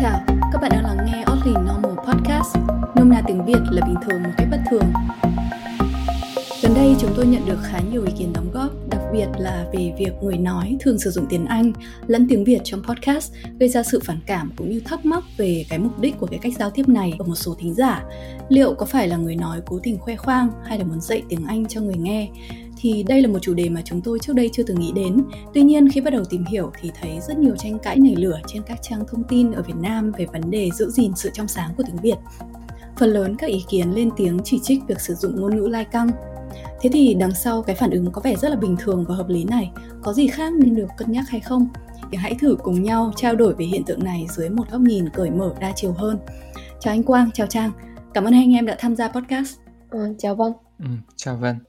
chào, các bạn đang lắng nghe Oddly Normal Podcast, nôm na tiếng Việt là bình thường một cách bất thường. Gần đây chúng tôi nhận được khá nhiều ý kiến đóng góp, đặc biệt là về việc người nói thường sử dụng tiếng Anh lẫn tiếng Việt trong podcast gây ra sự phản cảm cũng như thắc mắc về cái mục đích của cái cách giao tiếp này ở một số thính giả. Liệu có phải là người nói cố tình khoe khoang hay là muốn dạy tiếng Anh cho người nghe? Thì đây là một chủ đề mà chúng tôi trước đây chưa từng nghĩ đến. Tuy nhiên khi bắt đầu tìm hiểu thì thấy rất nhiều tranh cãi nảy lửa trên các trang thông tin ở Việt Nam về vấn đề giữ gìn sự trong sáng của tiếng Việt. Phần lớn các ý kiến lên tiếng chỉ trích việc sử dụng ngôn ngữ lai căng. Thế thì đằng sau cái phản ứng có vẻ rất là bình thường và hợp lý này, có gì khác nên được cân nhắc hay không? Thì hãy thử cùng nhau trao đổi về hiện tượng này dưới một góc nhìn cởi mở đa chiều hơn. Chào anh Quang, chào Trang. Cảm ơn hai anh em đã tham gia podcast. À, chào Vân. Ừ, chào Vân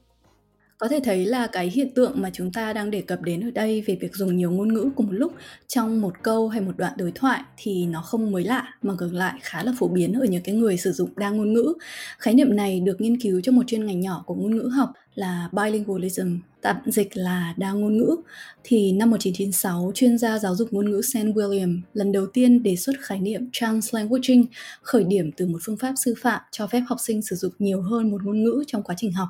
có thể thấy là cái hiện tượng mà chúng ta đang đề cập đến ở đây về việc dùng nhiều ngôn ngữ cùng một lúc trong một câu hay một đoạn đối thoại thì nó không mới lạ mà ngược lại khá là phổ biến ở những cái người sử dụng đa ngôn ngữ. Khái niệm này được nghiên cứu trong một chuyên ngành nhỏ của ngôn ngữ học là bilingualism, tạm dịch là đa ngôn ngữ. Thì năm 1996, chuyên gia giáo dục ngôn ngữ Sam William lần đầu tiên đề xuất khái niệm translanguaging, khởi điểm từ một phương pháp sư phạm cho phép học sinh sử dụng nhiều hơn một ngôn ngữ trong quá trình học.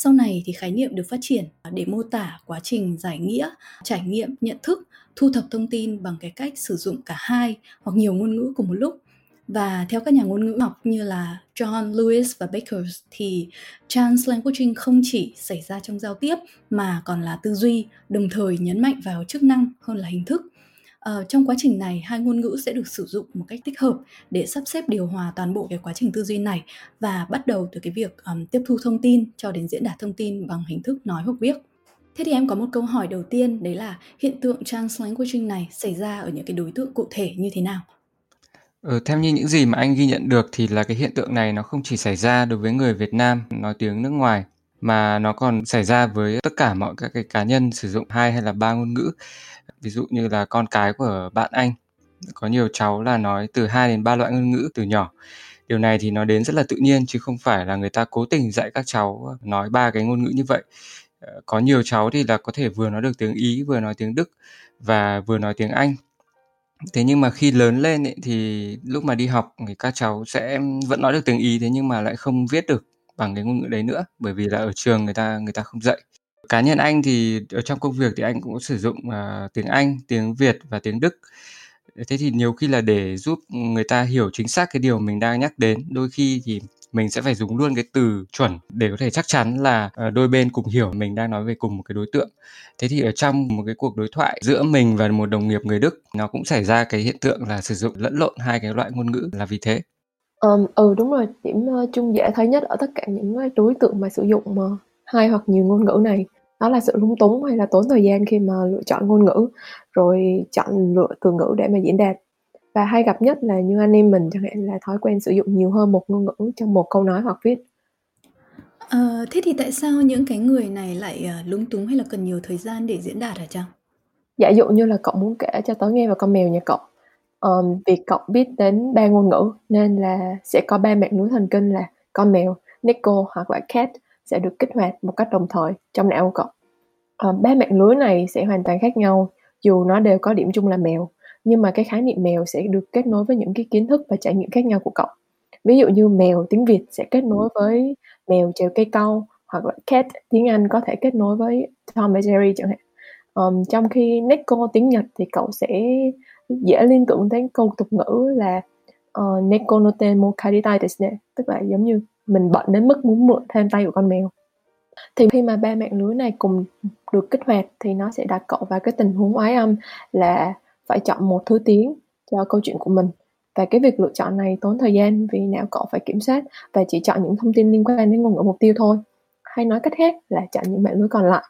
Sau này thì khái niệm được phát triển để mô tả quá trình giải nghĩa, trải nghiệm, nhận thức, thu thập thông tin bằng cái cách sử dụng cả hai hoặc nhiều ngôn ngữ cùng một lúc. Và theo các nhà ngôn ngữ học như là John Lewis và Baker thì translanguaging không chỉ xảy ra trong giao tiếp mà còn là tư duy, đồng thời nhấn mạnh vào chức năng hơn là hình thức. Uh, trong quá trình này hai ngôn ngữ sẽ được sử dụng một cách tích hợp để sắp xếp điều hòa toàn bộ cái quá trình tư duy này và bắt đầu từ cái việc um, tiếp thu thông tin cho đến diễn đạt thông tin bằng hình thức nói hoặc viết. Thế thì em có một câu hỏi đầu tiên đấy là hiện tượng translanguaging này xảy ra ở những cái đối tượng cụ thể như thế nào? Ừ, theo như những gì mà anh ghi nhận được thì là cái hiện tượng này nó không chỉ xảy ra đối với người Việt Nam nói tiếng nước ngoài mà nó còn xảy ra với tất cả mọi các cái cá nhân sử dụng hai hay là ba ngôn ngữ ví dụ như là con cái của bạn anh có nhiều cháu là nói từ 2 đến 3 loại ngôn ngữ từ nhỏ. Điều này thì nó đến rất là tự nhiên chứ không phải là người ta cố tình dạy các cháu ờ, nói ba cái ngôn ngữ như vậy. Ờ, có nhiều cháu thì là có thể vừa nói được tiếng ý vừa nói tiếng đức và vừa nói tiếng anh. Thế nhưng mà khi lớn lên ấy, thì lúc mà đi học thì các cháu sẽ vẫn nói được tiếng ý thế nhưng mà lại không viết được bằng cái ngôn ngữ đấy nữa bởi vì là ở trường người ta người ta không dạy cá nhân anh thì ở trong công việc thì anh cũng sử dụng uh, tiếng Anh, tiếng Việt và tiếng Đức. Thế thì nhiều khi là để giúp người ta hiểu chính xác cái điều mình đang nhắc đến, đôi khi thì mình sẽ phải dùng luôn cái từ chuẩn để có thể chắc chắn là à, đôi bên cùng hiểu mình đang nói về cùng một cái đối tượng. Thế thì ở trong một cái cuộc đối thoại giữa mình và một đồng nghiệp người Đức, nó cũng xảy ra cái hiện tượng là sử dụng lẫn lộn hai cái loại ngôn ngữ là vì thế. Um, ừ đúng rồi, điểm uh, chung dễ thấy nhất ở tất cả những ờ, đối tượng mà sử dụng mà hai hoặc nhiều ngôn ngữ này đó là sự lung túng hay là tốn thời gian khi mà lựa chọn ngôn ngữ rồi chọn lựa từ ngữ để mà diễn đạt. Và hay gặp nhất là như anh em mình chẳng hạn là thói quen sử dụng nhiều hơn một ngôn ngữ trong một câu nói hoặc viết. À, thế thì tại sao những cái người này lại uh, lung túng hay là cần nhiều thời gian để diễn đạt hả chăng? Giả dụ như là cậu muốn kể cho tớ nghe về con mèo nhà cậu. Um, vì cậu biết đến ba ngôn ngữ nên là sẽ có ba mạng lưới thần kinh là con mèo Nico hoặc là cat sẽ được kích hoạt một cách đồng thời trong não của cậu. À, ba mạng lưới này sẽ hoàn toàn khác nhau dù nó đều có điểm chung là mèo nhưng mà cái khái niệm mèo sẽ được kết nối với những cái kiến thức và trải nghiệm khác nhau của cậu. Ví dụ như mèo tiếng việt sẽ kết nối với mèo trèo cây câu hoặc là cat tiếng anh có thể kết nối với tom và jerry chẳng hạn. Um, trong khi neko tiếng nhật thì cậu sẽ dễ liên tưởng đến câu tục ngữ là uh, neko no te mo karitai desu ne tức là giống như mình bận đến mức muốn mượn thêm tay của con mèo. Thì khi mà ba mạng lưới này cùng được kích hoạt thì nó sẽ đặt cậu vào cái tình huống oái âm là phải chọn một thứ tiếng cho câu chuyện của mình. Và cái việc lựa chọn này tốn thời gian vì não cậu phải kiểm soát và chỉ chọn những thông tin liên quan đến ngôn ngữ mục tiêu thôi. Hay nói cách khác là chọn những mạng lưới còn lại.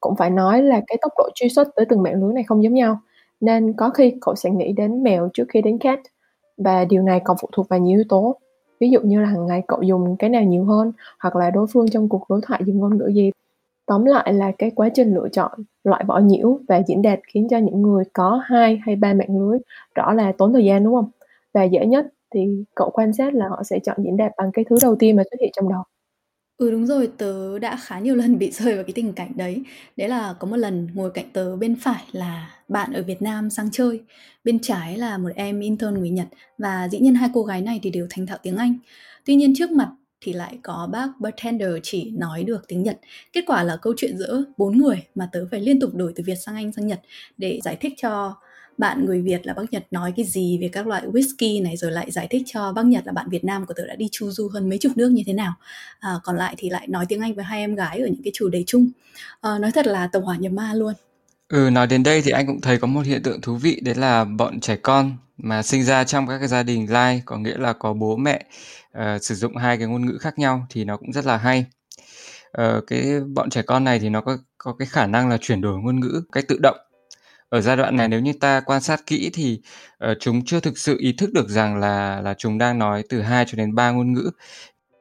Cũng phải nói là cái tốc độ truy xuất tới từng mạng lưới này không giống nhau, nên có khi cậu sẽ nghĩ đến mèo trước khi đến cat. Và điều này còn phụ thuộc vào nhiều yếu tố ví dụ như là hàng ngày cậu dùng cái nào nhiều hơn, hoặc là đối phương trong cuộc đối thoại dùng ngôn ngữ gì. Tóm lại là cái quá trình lựa chọn loại bỏ nhiễu và diễn đạt khiến cho những người có hai hay ba mạng lưới rõ là tốn thời gian, đúng không? Và dễ nhất thì cậu quan sát là họ sẽ chọn diễn đạt bằng cái thứ đầu tiên mà xuất hiện trong đầu Ừ, đúng rồi, tớ đã khá nhiều lần bị rơi vào cái tình cảnh đấy. Đấy là có một lần ngồi cạnh tớ bên phải là bạn ở Việt Nam sang chơi, bên trái là một em intern người Nhật và dĩ nhiên hai cô gái này thì đều thành thạo tiếng Anh. Tuy nhiên trước mặt thì lại có bác bartender chỉ nói được tiếng Nhật. Kết quả là câu chuyện giữa bốn người mà tớ phải liên tục đổi từ Việt sang Anh sang Nhật để giải thích cho bạn người Việt là bác Nhật nói cái gì về các loại whisky này rồi lại giải thích cho bác Nhật là bạn Việt Nam của tớ đã đi chu du hơn mấy chục nước như thế nào. À, còn lại thì lại nói tiếng Anh với hai em gái ở những cái chủ đề chung. À, nói thật là tổng hòa nhập ma luôn. Ừ, nói đến đây thì anh cũng thấy có một hiện tượng thú vị đấy là bọn trẻ con mà sinh ra trong các cái gia đình lai có nghĩa là có bố mẹ uh, sử dụng hai cái ngôn ngữ khác nhau thì nó cũng rất là hay. Uh, cái bọn trẻ con này thì nó có có cái khả năng là chuyển đổi ngôn ngữ cách tự động ở giai đoạn này nếu như ta quan sát kỹ thì uh, chúng chưa thực sự ý thức được rằng là là chúng đang nói từ 2 cho đến 3 ngôn ngữ.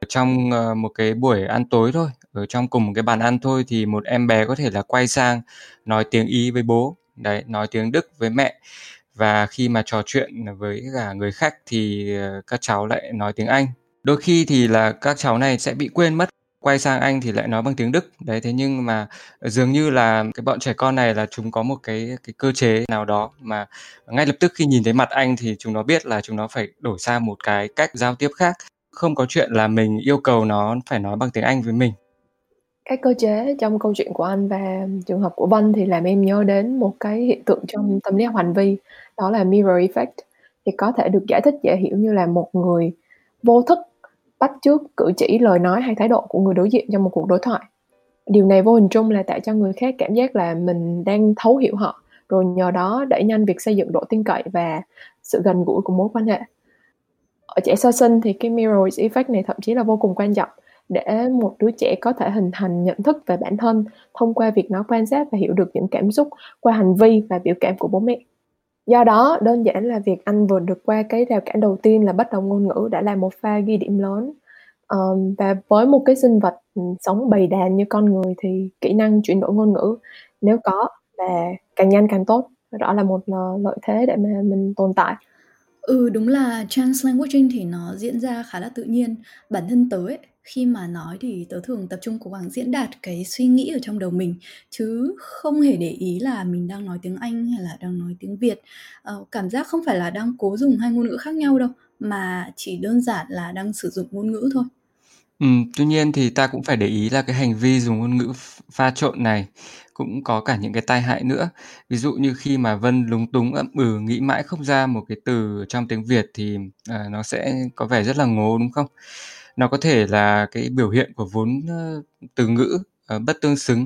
Trong uh, một cái buổi ăn tối thôi ở trong cùng một cái bàn ăn thôi thì một em bé có thể là quay sang nói tiếng ý với bố đấy nói tiếng đức với mẹ. Và khi mà trò chuyện với cả người khách thì uh, các cháu lại nói tiếng anh. Đôi khi thì là các cháu này sẽ bị quên mất quay sang anh thì lại nói bằng tiếng Đức. Đấy, thế nhưng mà dường như là cái bọn trẻ con này là chúng có một cái cái cơ chế nào đó mà ngay lập tức khi nhìn thấy mặt anh thì chúng nó biết là chúng nó phải đổi sang một cái cách giao tiếp khác. Không có chuyện là mình yêu cầu nó phải nói bằng tiếng Anh với mình. Cái cơ chế trong câu chuyện của anh và trường hợp của Vân thì làm em nhớ đến một cái hiện tượng trong tâm lý học hành vi, đó là mirror effect. Thì có thể được giải thích, dễ hiểu như là một người vô thức bắt chước, cử chỉ, lời nói hay thái độ của người đối diện trong một cuộc đối thoại. Điều này vô hình chung là tạo cho người khác cảm giác là mình đang thấu hiểu họ, rồi nhờ đó đẩy nhanh việc xây dựng độ tin cậy và sự gần gũi của mối quan hệ. Ở trẻ sơ sinh thì cái mirror effect này thậm chí là vô cùng quan trọng để một đứa trẻ có thể hình thành nhận thức về bản thân thông qua việc nó quan sát và hiểu được những cảm xúc qua hành vi và biểu cảm của bố mẹ. Do đó, đơn giản là việc anh vượt được qua cái rào cản đầu tiên là bất đồng ngôn ngữ đã là một pha ghi điểm lớn. Um, và với một cái sinh vật, ừ, sống bầy đàn như con người thì kỹ năng chuyển đổi ngôn ngữ nếu có là càng nhanh càng tốt, đó là một, ờ, lợi thế để mà mình tồn tại. Ừ, đúng là translanguaging thì nó diễn ra khá là tự nhiên. Bản thân tớ ấy, khi mà nói thì tớ thường tập trung cố gắng diễn đạt cái suy nghĩ ở trong đầu mình chứ không hề để ý là mình đang nói tiếng Anh hay là đang nói tiếng Việt. Ờ, cảm giác không phải là đang cố dùng hai ngôn ngữ khác nhau đâu mà chỉ đơn giản là đang sử dụng ngôn ngữ thôi. Ừ, tuy nhiên thì ta cũng phải để ý là cái hành vi dùng ngôn ngữ pha trộn này cũng có cả những cái tai hại nữa. Ví dụ như khi mà Vân lúng túng ậm ừ nghĩ mãi không ra một cái từ trong tiếng Việt thì à, nó sẽ có vẻ rất là ngố đúng không? Nó có thể là cái biểu hiện của vốn ờ, từ ngữ ờ, bất tương xứng.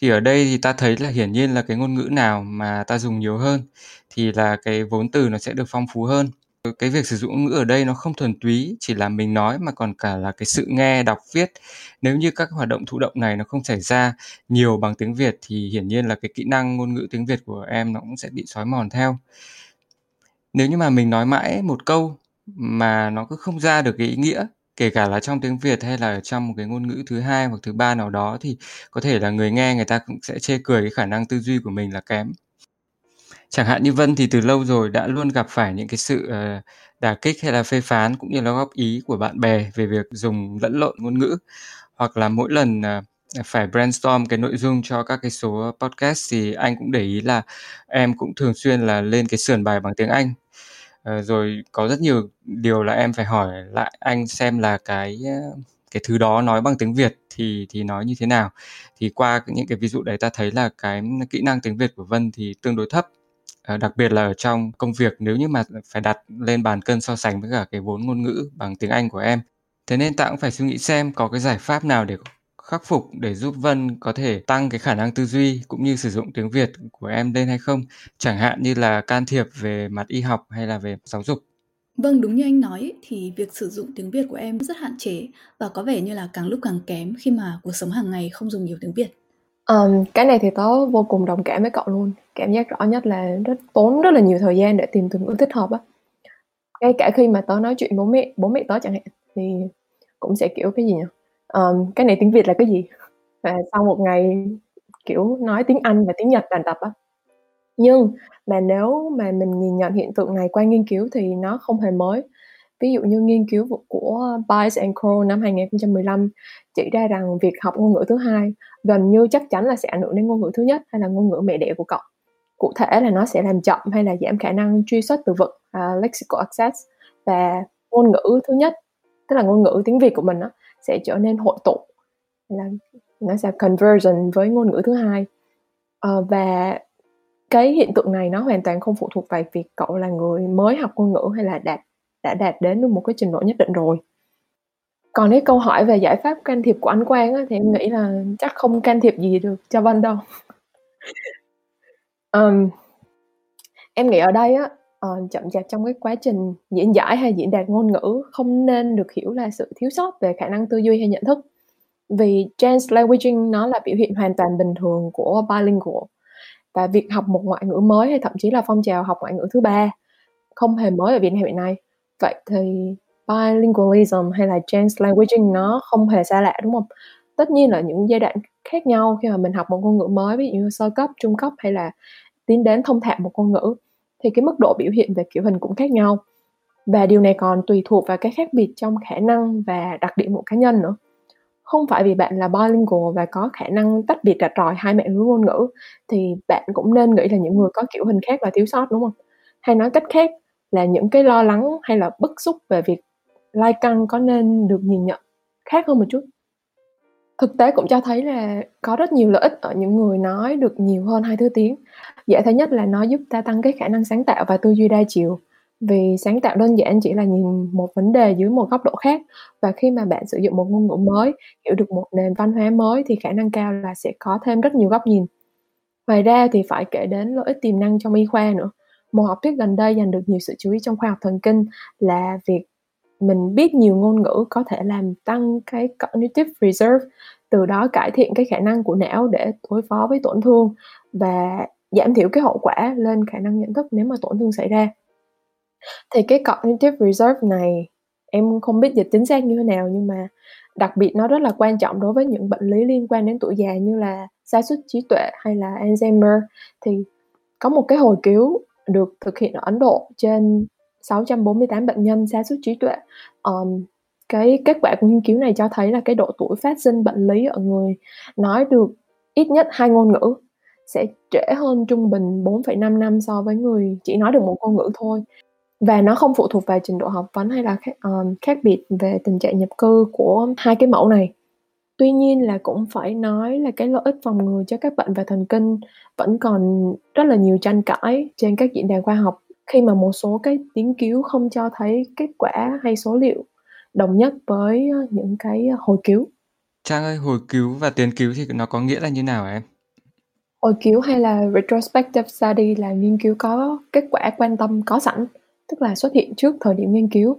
Thì ở đây thì ta thấy là hiển nhiên là cái ngôn ngữ nào mà ta dùng nhiều hơn thì là cái vốn từ nó sẽ được phong phú hơn. Cái việc sử dụng ngôn ngữ ở đây nó không thuần túy chỉ là mình nói mà còn cả là cái sự nghe, đọc, viết. Nếu như các hoạt động thụ động này nó không xảy ra nhiều bằng tiếng việt thì hiển nhiên là cái kỹ năng ngôn ngữ tiếng việt của em nó cũng sẽ bị xói mòn theo. Nếu như mà mình nói mãi một câu mà nó cứ không ra được cái ý nghĩa kể cả là trong tiếng Việt hay là trong một cái ngôn ngữ thứ hai hoặc thứ ba nào đó thì có thể là người nghe người ta cũng sẽ chê cười cái khả năng tư duy của mình là kém. Chẳng hạn như Vân thì từ lâu rồi đã luôn gặp phải những cái sự uh, đả kích hay là phê phán cũng như là góp ý của bạn bè về việc dùng lẫn lộn ngôn ngữ. Hoặc là mỗi lần uh, phải brainstorm cái nội dung cho các cái số podcast thì anh cũng để ý là em cũng thường xuyên là lên cái sườn bài bằng tiếng Anh uh, rồi có rất nhiều điều là em phải hỏi lại anh xem là cái ờ, cái thứ đó nói bằng tiếng Việt thì thì nói như thế nào thì qua những cái ví dụ đấy ta thấy là cái kỹ năng tiếng Việt của Vân thì tương đối thấp ờ, đặc biệt là ở trong công việc nếu như mà phải đặt lên bàn cân so sánh với cả cái vốn ngôn ngữ bằng tiếng Anh của em. Thế nên ta cũng phải suy nghĩ xem có cái giải pháp nào để khắc phục để giúp Vân có thể tăng cái khả năng tư duy cũng như sử dụng tiếng Việt của em lên hay không, chẳng hạn như là can thiệp về mặt y học hay là về giáo dục. Vâng, đúng như anh nói thì việc sử dụng tiếng Việt của em rất hạn chế và có vẻ như là càng lúc càng kém khi mà cuộc sống hàng ngày không dùng nhiều tiếng Việt. Ờm, cái này thì tớ vô cùng đồng cảm với cậu luôn. Cảm giác rõ nhất là rất tốn rất là nhiều thời gian để tìm từ ngữ thích hợp á. Ngay cả khi mà tớ nói chuyện bố mẹ bố mẹ tớ chẳng hạn, thì cũng sẽ, kiểu, cái gì nhỉ? Um, "Cái này tiếng Việt là cái gì?" Và sau một ngày, kiểu, nói tiếng Anh và tiếng Nhật bàn tập á. Nhưng mà nếu mà mình nhìn nhận hiện tượng này qua nghiên cứu thì nó không hề mới. ví dụ như nghiên cứu của Bice and Crow năm 2015 chỉ ra rằng việc học ngôn ngữ thứ hai gần như chắc chắn là sẽ ảnh hưởng đến ngôn ngữ thứ nhất hay là ngôn ngữ mẹ đẻ của cậu cụ thể là nó sẽ làm chậm hay là giảm khả năng truy xuất từ vựng uh, lexical access và ngôn ngữ thứ nhất tức là ngôn ngữ tiếng Việt của mình đó, sẽ trở nên hội tụ là nó sẽ conversion với ngôn ngữ thứ hai. À, và cái hiện tượng này nó hoàn toàn không phụ thuộc vào việc cậu là người mới học ngôn ngữ hay là đạt đã đạt đến được một cái trình độ nhất định rồi. Còn cái câu hỏi về giải pháp can thiệp của anh Quang á, thì em nghĩ là chắc không can thiệp gì được cho Vân đâu. Um, em nghĩ ở đây á uh, chậm chạp trong cái quá trình diễn giải hay diễn đạt ngôn ngữ không nên được hiểu là sự thiếu sót về khả năng tư duy hay nhận thức. Vì chance languaging nó là biểu hiện hoàn toàn bình thường của bilingual và việc học một ngoại ngữ mới hay thậm chí là phong trào học ngoại ngữ thứ ba không hề mới ở Việt Nam hiện nay. Vậy thì bilingualism hay là chance languaging nó không hề xa lạ đúng không? Tất nhiên là những giai đoạn khác nhau khi mà mình học một ngôn ngữ mới ví dụ như sơ cấp trung cấp hay là tiến đến thông thạo một ngôn ngữ thì cái mức độ biểu hiện về kiểu hình cũng khác nhau. Và điều này còn tùy thuộc vào cái khác biệt trong khả năng và đặc điểm của cá nhân nữa. Không phải vì bạn là bilingual và có khả năng tách biệt rạch ròi hai mẹ ngữ ngôn ngữ, thì bạn cũng nên nghĩ là những người có kiểu hình khác là thiếu sót, đúng không? Hay nói cách khác là những cái lo lắng hay là bức xúc về việc lai căng có nên được nhìn nhận khác hơn một chút? Thực tế cũng cho thấy là có rất nhiều lợi ích ở những người nói được nhiều hơn hai thứ tiếng. Dạ, dễ thấy nhất là nó giúp ta tăng cái khả năng sáng tạo và tư duy đa chiều. Vì sáng tạo đơn giản chỉ là nhìn một vấn đề dưới một góc độ khác. Và khi mà bạn sử dụng một ngôn ngữ mới, hiểu được một nền văn hóa mới thì khả năng cao là sẽ có thêm rất nhiều góc nhìn. Ngoài ra thì phải kể đến lợi ích tiềm năng trong y khoa nữa. Một học thuyết gần đây giành được nhiều sự chú ý trong khoa học thần kinh là việc mình biết nhiều ngôn ngữ có thể làm tăng cái cognitive reserve, từ đó cải thiện cái khả năng của não để đối phó với tổn thương. Và giảm thiểu cái hậu quả lên khả năng nhận thức nếu mà tổn thương xảy ra. Thì cái cognitive reserve này em không biết dịch chính xác như thế nào nhưng mà đặc biệt nó rất là quan trọng đối với những bệnh lý liên quan đến tuổi già như là sa sút trí tuệ hay là Alzheimer. Thì có một cái hồi cứu được thực hiện ở Ấn Độ trên 648 bệnh nhân sa sút trí tuệ. Um, cái kết quả của nghiên cứu này cho thấy là cái độ tuổi phát sinh bệnh lý ở người nói được ít nhất hai ngôn ngữ sẽ trễ hơn trung bình 4,5 năm so với người chỉ nói được một ngôn ngữ thôi và nó không phụ thuộc vào trình độ học vấn hay là khác, um, khác biệt về tình trạng nhập cư của hai cái mẫu này tuy nhiên là cũng phải nói là cái lợi ích phòng ngừa cho các bệnh về thần kinh vẫn còn rất là nhiều tranh cãi trên các diễn đàn khoa học khi mà một số cái tiến cứu không cho thấy kết quả hay số liệu đồng nhất với những cái hồi cứu. Trang ơi, hồi cứu và tiến cứu thì nó có nghĩa là như nào em? Hồi cứu hay là retrospective study là nghiên cứu có kết quả quan tâm có sẵn, tức là xuất hiện trước thời điểm nghiên cứu.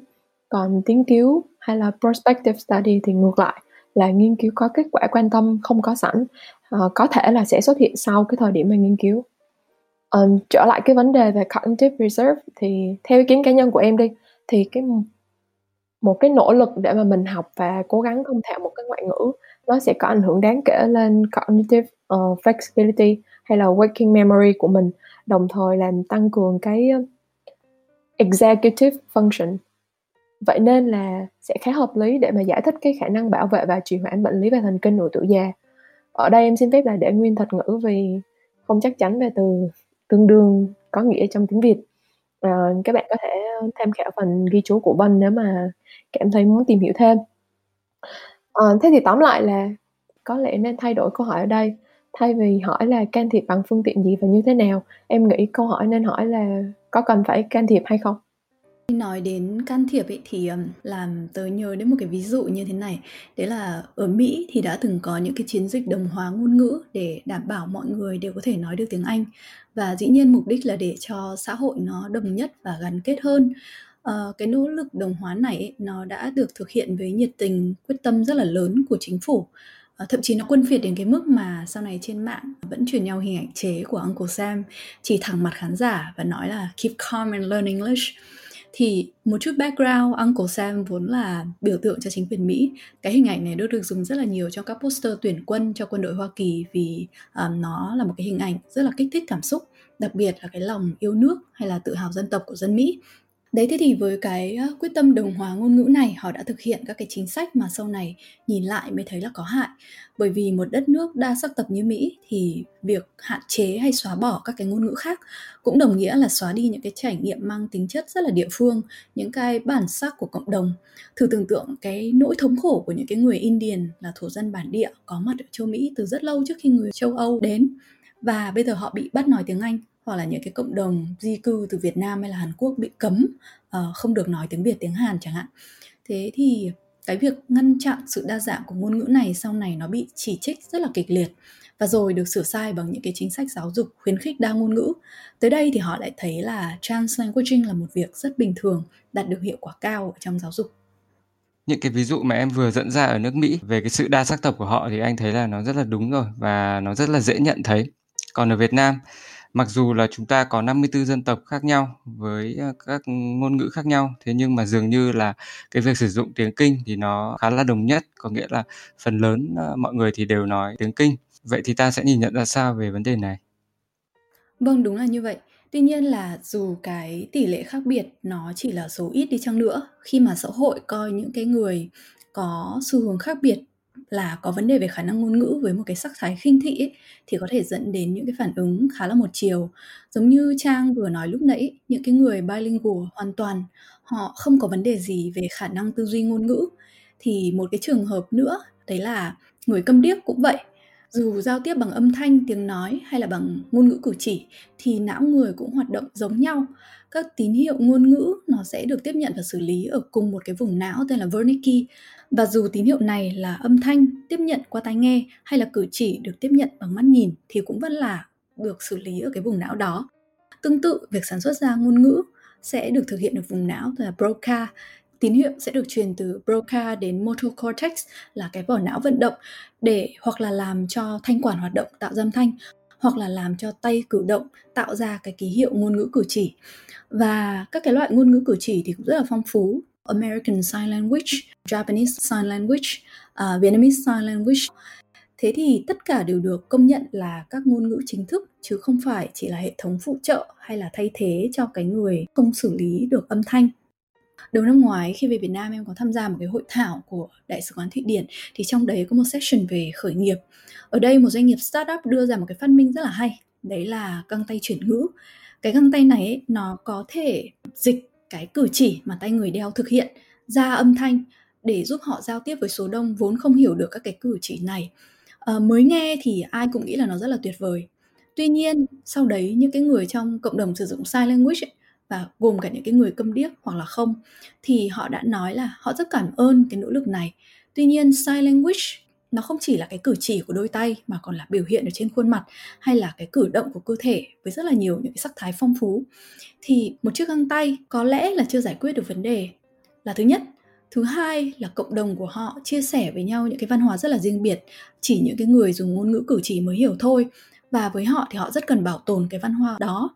Còn tiến cứu hay là prospective study thì ngược lại là nghiên cứu có kết quả quan tâm không có sẵn, à, có thể là sẽ xuất hiện sau cái thời điểm mà nghiên cứu. À, trở lại cái vấn đề về cognitive reserve thì theo ý kiến cá nhân của em đi thì cái một cái nỗ lực để mà mình học và cố gắng thông thạo một cái ngoại ngữ nó sẽ có ảnh hưởng đáng kể lên cognitive uh, flexibility hay là working memory của mình đồng thời làm tăng cường cái ờ, executive function. Vậy nên là sẽ khá hợp lý để mà giải thích cái khả năng bảo vệ và trì hoãn bệnh lý về thần kinh ở tuổi già. Ở đây em xin phép là để nguyên thuật ngữ vì không chắc chắn về từ tương đương có nghĩa trong tiếng việt. À, các bạn có thể tham khảo phần ghi chú của Vân nếu mà cảm thấy muốn tìm hiểu thêm. À, thế thì tóm lại là có lẽ nên thay đổi câu hỏi ở đây thay vì hỏi là can thiệp bằng phương tiện gì và như thế nào em nghĩ câu hỏi nên hỏi là có cần phải can thiệp hay không? Nói đến can thiệp ấy thì làm tớ nhớ đến một cái ví dụ như thế này. Đấy là ở mỹ thì đã từng có những cái chiến dịch đồng hóa ngôn ngữ để đảm bảo mọi người đều có thể nói được tiếng anh. Và dĩ nhiên mục đích là để cho xã hội nó đồng nhất và gắn kết hơn. Uh, cái nỗ lực đồng hóa này ấy, nó đã được thực hiện với nhiệt tình quyết tâm rất là lớn của chính phủ. Ờ, thậm chí nó quân phiệt đến cái mức mà sau này trên mạng vẫn truyền nhau hình ảnh chế của Uncle Sam chỉ thẳng mặt khán giả và nói là keep calm and learn English thì một chút background Uncle Sam vốn là biểu tượng cho chính quyền Mỹ. Cái hình ảnh này đã được dùng rất là nhiều trong các poster tuyển quân cho quân đội Hoa Kỳ vì um, nó là một cái hình ảnh rất là kích thích cảm xúc đặc biệt là cái lòng yêu nước hay là tự hào dân tộc của dân Mỹ. Đấy thế thì với cái quyết tâm đồng hóa ngôn ngữ này, họ đã thực hiện các cái chính sách mà sau này nhìn lại mới thấy là có hại. Bởi vì một đất nước đa sắc tộc như Mỹ thì việc hạn chế hay xóa bỏ các cái ngôn ngữ khác cũng đồng nghĩa là xóa đi những cái trải nghiệm mang tính chất rất là địa phương, những cái bản sắc của cộng đồng. Thử tưởng tượng cái nỗi thống khổ của những cái người Indian là thổ dân bản địa có mặt ở châu Mỹ từ rất lâu trước khi người châu Âu đến và bây giờ họ bị bắt nói tiếng Anh hoặc là những cái cộng đồng di cư từ Việt Nam hay là Hàn Quốc bị cấm uh, không được nói tiếng Việt tiếng Hàn chẳng hạn thế thì cái việc ngăn chặn sự đa dạng của ngôn ngữ này sau này nó bị chỉ trích rất là kịch liệt và rồi được sửa sai bằng những cái chính sách giáo dục khuyến khích đa ngôn ngữ. Tới đây thì họ lại thấy là translanguaging là một việc rất bình thường, đạt được hiệu quả cao ở trong giáo dục. Những cái ví dụ mà em vừa dẫn ra ở nước Mỹ về cái sự đa sắc tộc của họ thì anh thấy là nó rất là đúng rồi và nó rất là dễ nhận thấy. Còn ở Việt Nam mặc dù là chúng ta có 54 dân tộc khác nhau với ờ, các ngôn ngữ khác nhau, thế nhưng mà dường như là cái việc sử dụng tiếng kinh thì nó khá là đồng nhất. Có nghĩa là phần lớn ờ, mọi người thì đều nói tiếng kinh. Vậy thì ta sẽ nhìn nhận ra sao về vấn đề này? Vâng đúng là như vậy. Tuy nhiên là dù cái tỷ lệ khác biệt nó chỉ là số ít đi chăng nữa, khi mà xã hội coi những cái người có xu hướng khác biệt là có vấn đề về khả năng ngôn ngữ với một cái sắc thái khinh thị ấy, thì có thể dẫn đến những cái phản ứng khá là một chiều. Giống như trang vừa nói lúc nãy những cái người bilingual hoàn toàn họ không có vấn đề gì về khả năng tư duy ngôn ngữ. Thì một cái trường hợp nữa đấy là người câm điếc cũng vậy dù giao tiếp bằng âm thanh tiếng nói hay là bằng ngôn ngữ cử chỉ thì não người cũng hoạt động giống nhau các tín hiệu ngôn ngữ nó sẽ được tiếp nhận và xử lý ở cùng một cái vùng não tên là Wernicke và dù tín hiệu này là âm thanh tiếp nhận qua tai nghe hay là cử chỉ được tiếp nhận bằng mắt nhìn thì cũng vẫn là được xử lý ở cái vùng não đó. Tương tự, việc sản xuất ra ngôn ngữ sẽ được thực hiện ở vùng não tên là Broca. Tín hiệu sẽ được truyền từ Broca đến motor cortex là cái vỏ não vận động để hoặc là làm cho thanh quản hoạt động tạo ra âm thanh hoặc là làm cho tay cử động tạo ra cái ký hiệu ngôn ngữ cử chỉ. Và các cái loại ngôn ngữ cử chỉ thì cũng rất là phong phú American Sign Language, Japanese Sign Language, uh, Vietnamese Sign Language. Thế thì tất cả đều được công nhận là các ngôn ngữ chính thức chứ không phải chỉ là hệ thống phụ trợ hay là thay thế cho cái người không xử lý được âm thanh. Đầu năm ngoái khi về Việt Nam em có tham gia một cái hội thảo của Đại sứ quán Thụy Điển thì trong đấy có một section về khởi nghiệp. Ở đây một doanh nghiệp startup đưa ra một cái phát minh rất là hay, đấy là găng tay chuyển ngữ. Cái găng tay này ấy, nó có thể dịch cái cử chỉ mà tay người đeo thực hiện ra âm thanh để giúp họ giao tiếp với số đông vốn không hiểu được các cái cử chỉ này à, mới nghe thì ai cũng nghĩ là nó rất là tuyệt vời tuy nhiên sau đấy những cái người trong cộng đồng sử dụng sign language ấy, và gồm cả những cái người câm điếc hoặc là không, thì họ đã nói là họ rất cảm ơn cái nỗ lực này. Tuy nhiên, sign language nó không chỉ là cái cử chỉ của đôi tay mà còn là biểu hiện ở trên khuôn mặt hay là cái cử động của cơ thể với rất là nhiều những cái sắc thái phong phú. Thì một chiếc găng tay có lẽ là chưa giải quyết được vấn đề là thứ nhất. Thứ hai là cộng đồng của họ chia sẻ với nhau những cái văn hóa rất là riêng biệt, chỉ những cái người dùng ngôn ngữ cử chỉ mới hiểu thôi. Và với họ thì họ rất cần bảo tồn cái văn hóa đó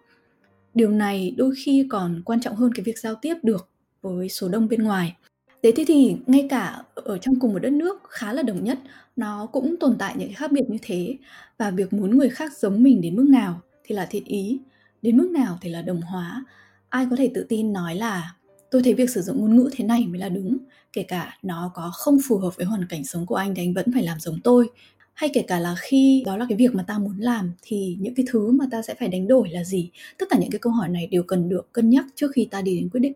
điều này đôi khi còn quan trọng hơn cái việc giao tiếp được với số đông bên ngoài. Thế thì, thì ngay cả ở trong cùng một đất nước khá là đồng nhất nó cũng tồn tại những cái khác biệt như thế. Và việc muốn người khác giống mình đến mức nào thì là thiện ý đến mức nào thì là đồng hóa. Ai có thể tự tin nói là tôi thấy việc sử dụng ngôn ngữ thế này mới là đúng kể cả nó có không phù hợp với hoàn cảnh sống của anh thì anh vẫn phải làm giống tôi hay kể cả là khi đó là cái việc mà ta muốn làm thì những cái thứ mà ta sẽ phải đánh đổi là gì? Tất cả những cái câu hỏi này đều cần được cân nhắc trước khi ta đi đến quyết định.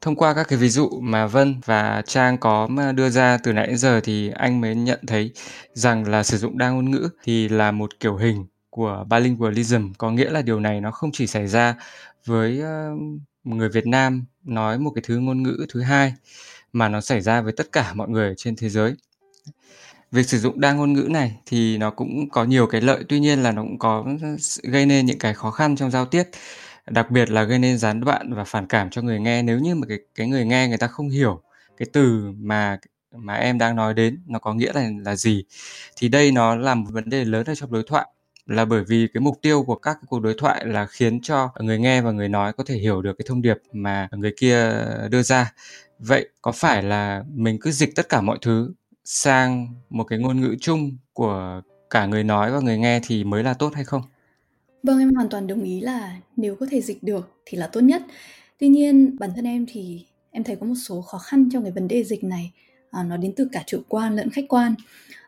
Thông qua các cái ví dụ mà Vân và Trang có đưa ra từ nãy đến giờ thì anh mới nhận thấy rằng là sử dụng đa ngôn ngữ thì là một kiểu hình của bilingualism, có nghĩa là điều này nó không chỉ xảy ra với người Việt Nam nói một cái thứ ngôn ngữ thứ hai mà nó xảy ra với tất cả mọi người trên thế giới. Việc sử dụng đa ngôn ngữ này thì nó cũng có nhiều cái lợi, tuy nhiên là nó cũng có gây nên những cái khó khăn trong giao tiếp đặc biệt là gây nên gián đoạn và phản cảm cho người nghe nếu như mà cái cái người nghe người ta không hiểu cái từ mà mà em đang nói đến nó có nghĩa là là gì thì đây nó là một vấn đề lớn ở trong đối thoại là bởi vì cái mục tiêu của các cuộc đối thoại là khiến cho người nghe và người nói có thể hiểu được cái thông điệp mà người kia đưa ra vậy có phải là mình cứ dịch tất cả mọi thứ sang một cái ngôn ngữ chung của cả người nói và người nghe thì mới là tốt hay không Vâng, em hoàn toàn đồng ý là nếu có thể dịch được thì là tốt nhất. Tuy nhiên, bản thân em thì em thấy có một số khó khăn trong cái vấn đề dịch này. À, nó đến từ cả chủ quan lẫn khách quan.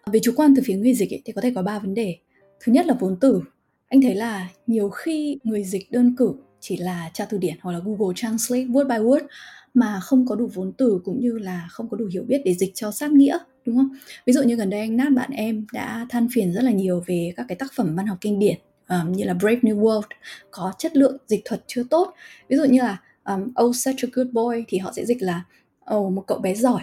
À, về chủ quan từ phía người dịch ấy, thì có thể có ba vấn đề. Thứ nhất là vốn từ. Anh thấy là nhiều khi người dịch đơn cử chỉ là tra từ điển hoặc là Google Translate word by word mà không có đủ vốn từ cũng như là không có đủ hiểu biết để dịch cho sát nghĩa đúng không? Ví dụ như gần đây anh Nát bạn em đã than phiền rất là nhiều về các cái tác phẩm văn học kinh điển um, như là Brave New World có chất lượng dịch thuật chưa tốt. Ví dụ như là um, Oh such a good boy thì họ sẽ dịch là Oh một cậu bé giỏi.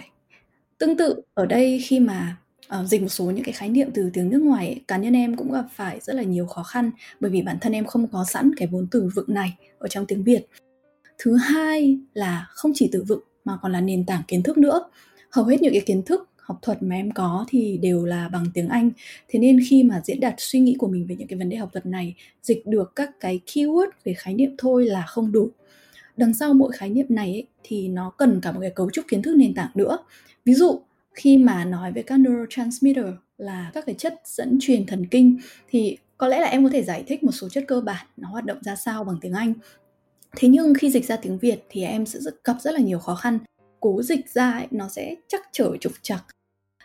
Tương tự ở đây khi mà uh, dịch một số những cái khái niệm từ tiếng nước ngoài ấy, cá nhân em cũng gặp phải rất là nhiều khó khăn bởi vì bản thân em không có sẵn cái vốn từ vựng này ở trong tiếng Việt thứ hai là không chỉ từ vựng mà còn là nền tảng kiến thức nữa hầu hết những cái kiến thức học thuật mà em có thì đều là bằng tiếng Anh. Thế nên khi mà diễn đạt suy nghĩ của mình về những cái vấn đề học thuật này, dịch được các cái keyword về khái niệm thôi là không đủ. Đằng sau mỗi khái niệm này ấy, thì nó cần cả một cái cấu trúc kiến thức nền tảng nữa. Ví dụ khi mà nói về các neurotransmitter là các cái chất dẫn truyền thần kinh thì có lẽ là em có thể giải thích một số chất cơ bản nó hoạt động ra sao bằng tiếng Anh. Thế nhưng khi dịch ra tiếng việt thì em sẽ gặp rất là nhiều khó khăn. Cố dịch ra ấy, nó sẽ chắc trở trục trặc.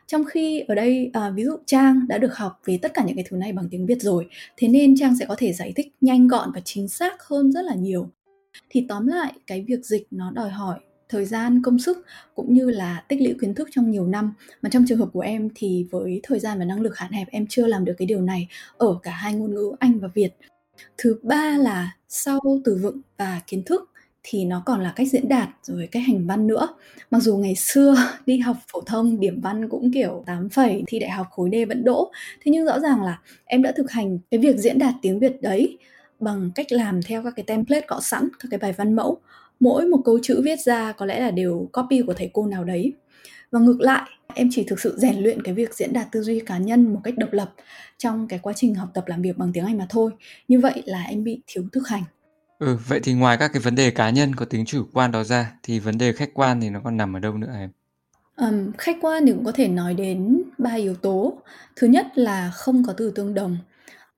Trong khi ở đây à, ví dụ trang đã được học về tất cả những cái thứ này bằng tiếng việt rồi thế nên trang sẽ có thể giải thích nhanh gọn và chính xác hơn rất là nhiều. Thì tóm lại cái việc dịch nó đòi hỏi thời gian công sức cũng như là tích lũy kiến thức trong nhiều năm mà trong trường hợp của em thì với thời gian và năng lực hạn hẹp em chưa làm được cái điều này ở cả hai ngôn ngữ anh và việt thứ ba là sau từ vựng và kiến thức thì nó còn là cách diễn đạt rồi cách hành văn nữa. Mặc dù ngày xưa đi học phổ thông điểm văn cũng kiểu 8 phẩy, thi đại học khối D vẫn đỗ. Thế nhưng rõ ràng là em đã thực hành cái việc diễn đạt tiếng Việt đấy bằng cách làm theo các cái template có sẵn, các cái bài văn mẫu. Mỗi một câu chữ viết ra có lẽ là đều copy của thầy cô nào đấy. Và ngược lại, em chỉ thực sự rèn luyện cái việc diễn đạt tư duy cá nhân một cách độc lập trong cái quá trình học tập làm việc bằng tiếng Anh mà thôi. Như vậy là em bị thiếu thực hành. Ừ, vậy thì ngoài các cái vấn đề cá nhân có tính chủ quan đó ra thì vấn đề khách quan thì nó còn nằm ở đâu nữa em? Um, khách quan thì cũng có thể nói đến ba yếu tố. Thứ nhất là không có từ tương đồng.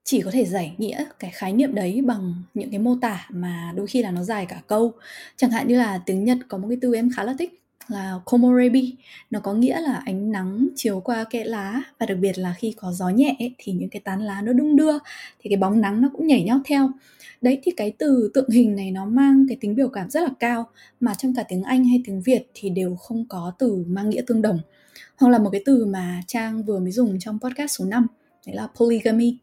Chỉ có thể giải nghĩa cái khái niệm đấy bằng những cái mô tả mà đôi khi là nó dài cả câu. Chẳng hạn như là tiếng Nhật có một cái từ em khá là thích là komorebi. Nó có nghĩa là ánh nắng chiếu qua kẽ lá và đặc biệt là khi có gió nhẹ ấy, thì những cái tán lá nó đung đưa thì cái bóng nắng nó cũng nhảy nhót theo. Đấy thì cái từ tượng hình này nó mang cái tính biểu cảm rất là cao mà trong cả tiếng Anh hay tiếng Việt thì đều không có từ mang nghĩa tương đồng. Hoặc là một cái từ mà Trang vừa mới dùng trong podcast số 5 đấy là polygamy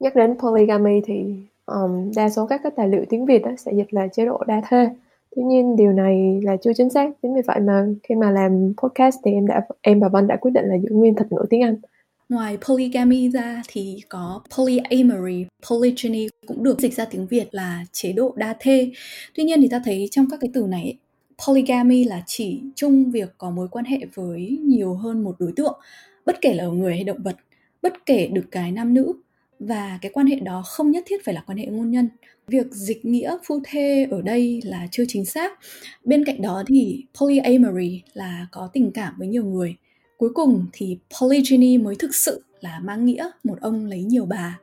nhắc đến polygamy thì um, đa số các cái tài liệu tiếng Việt đó sẽ dịch là chế độ đa thê Tuy nhiên điều này là chưa chính xác, chính vì vậy mà khi mà làm podcast thì em đã em và Vân đã quyết định là giữ nguyên thuật ngữ tiếng Anh. Ngoài polygamy ra thì có polyamory, polygyny cũng được dịch ra tiếng Việt là chế độ đa thê. Tuy nhiên thì ta thấy trong các cái từ này polygamy là chỉ chung việc có mối quan hệ với nhiều hơn một đối tượng, bất kể là người hay động vật, bất kể được cái nam nữ và cái quan hệ đó không nhất thiết phải là quan hệ hôn nhân. Việc dịch nghĩa phu thê ở đây là chưa chính xác. Bên cạnh đó thì polyamory là có tình cảm với nhiều người. Cuối cùng thì polygyny mới thực sự là mang nghĩa một ông lấy nhiều bà.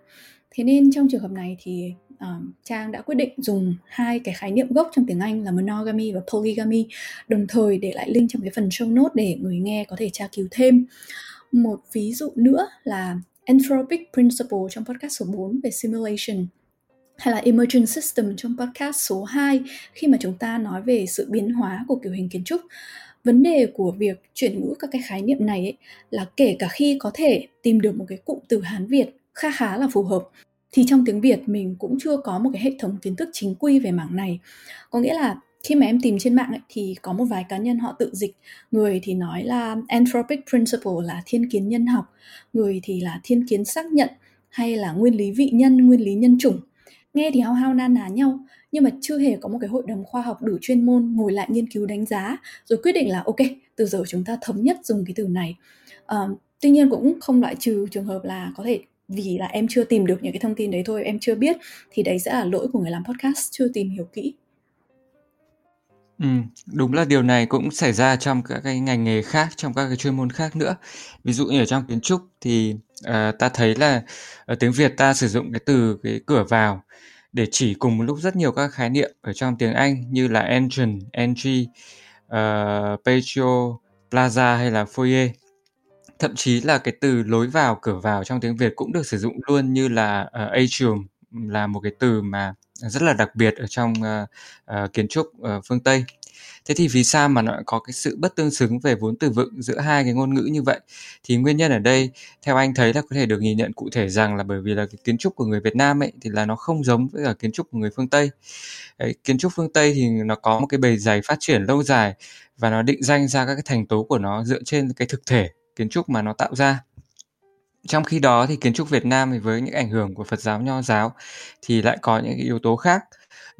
Thế nên trong trường hợp này thì um, trang đã quyết định dùng hai cái khái niệm gốc trong tiếng anh là monogamy và polygamy đồng thời để lại link trong cái phần show note để người nghe có thể tra cứu thêm. Một ví dụ nữa là Anthropic Principle trong podcast số 4 về simulation hay là Emergent System trong podcast số 2 khi mà chúng ta nói về sự biến hóa của kiểu hình kiến trúc. Vấn đề của việc chuyển ngữ các cái khái niệm này ấy, là kể cả khi có thể tìm được một cái cụm từ Hán Việt khá khá là phù hợp thì trong tiếng Việt mình cũng chưa có một cái hệ thống kiến thức chính quy về mảng này. Có nghĩa là khi mà em tìm trên mạng ấy, thì có một vài cá nhân họ tự dịch. Người thì nói là anthropic principle là thiên kiến nhân học. Người thì là thiên kiến xác nhận hay là nguyên lý vị nhân nguyên lý nhân chủng. Nghe thì hao hao na ná nhau nhưng mà chưa hề có một cái hội đồng khoa học đủ chuyên môn ngồi lại nghiên cứu đánh giá rồi quyết định là ok từ giờ chúng ta thống nhất dùng cái từ này. Uh, tuy nhiên cũng không loại trừ trường hợp là có thể vì là em chưa tìm được những cái thông tin đấy thôi em chưa biết thì đấy sẽ là lỗi của người làm podcast chưa tìm hiểu kỹ. Ừm, đúng là điều này cũng xảy ra trong các cái ngành nghề khác, trong các cái chuyên môn khác nữa. Ví dụ như ở trong kiến trúc thì À, ta thấy là ở tiếng Việt ta sử dụng cái từ cái cửa vào để chỉ cùng một lúc rất nhiều các khái niệm ở trong tiếng Anh như là entrance, ờ, entry, uh, patio, plaza hay là foyer. Thậm chí là cái từ lối vào, cửa vào trong tiếng Việt cũng được sử dụng luôn như là uh, atrium là một cái từ mà rất là đặc biệt ở trong uh, uh, kiến trúc uh, phương Tây. Thế thì vì sao mà nó có cái sự bất tương xứng về vốn từ vựng giữa hai cái ngôn ngữ như vậy? Thì nguyên nhân ở đây theo anh thấy là có thể được nhìn nhận cụ thể rằng là bởi vì là cái kiến trúc của người Việt Nam ấy thì là nó không giống với cả kiến trúc của người phương Tây. Đấy, kiến trúc phương Tây thì nó có một cái bề dày phát triển lâu dài và nó định danh ra các cái thành tố của nó dựa trên cái thực thể kiến trúc mà nó tạo ra trong khi đó thì kiến trúc Việt Nam thì với những ảnh hưởng của Phật giáo Nho giáo thì lại có những cái yếu tố khác.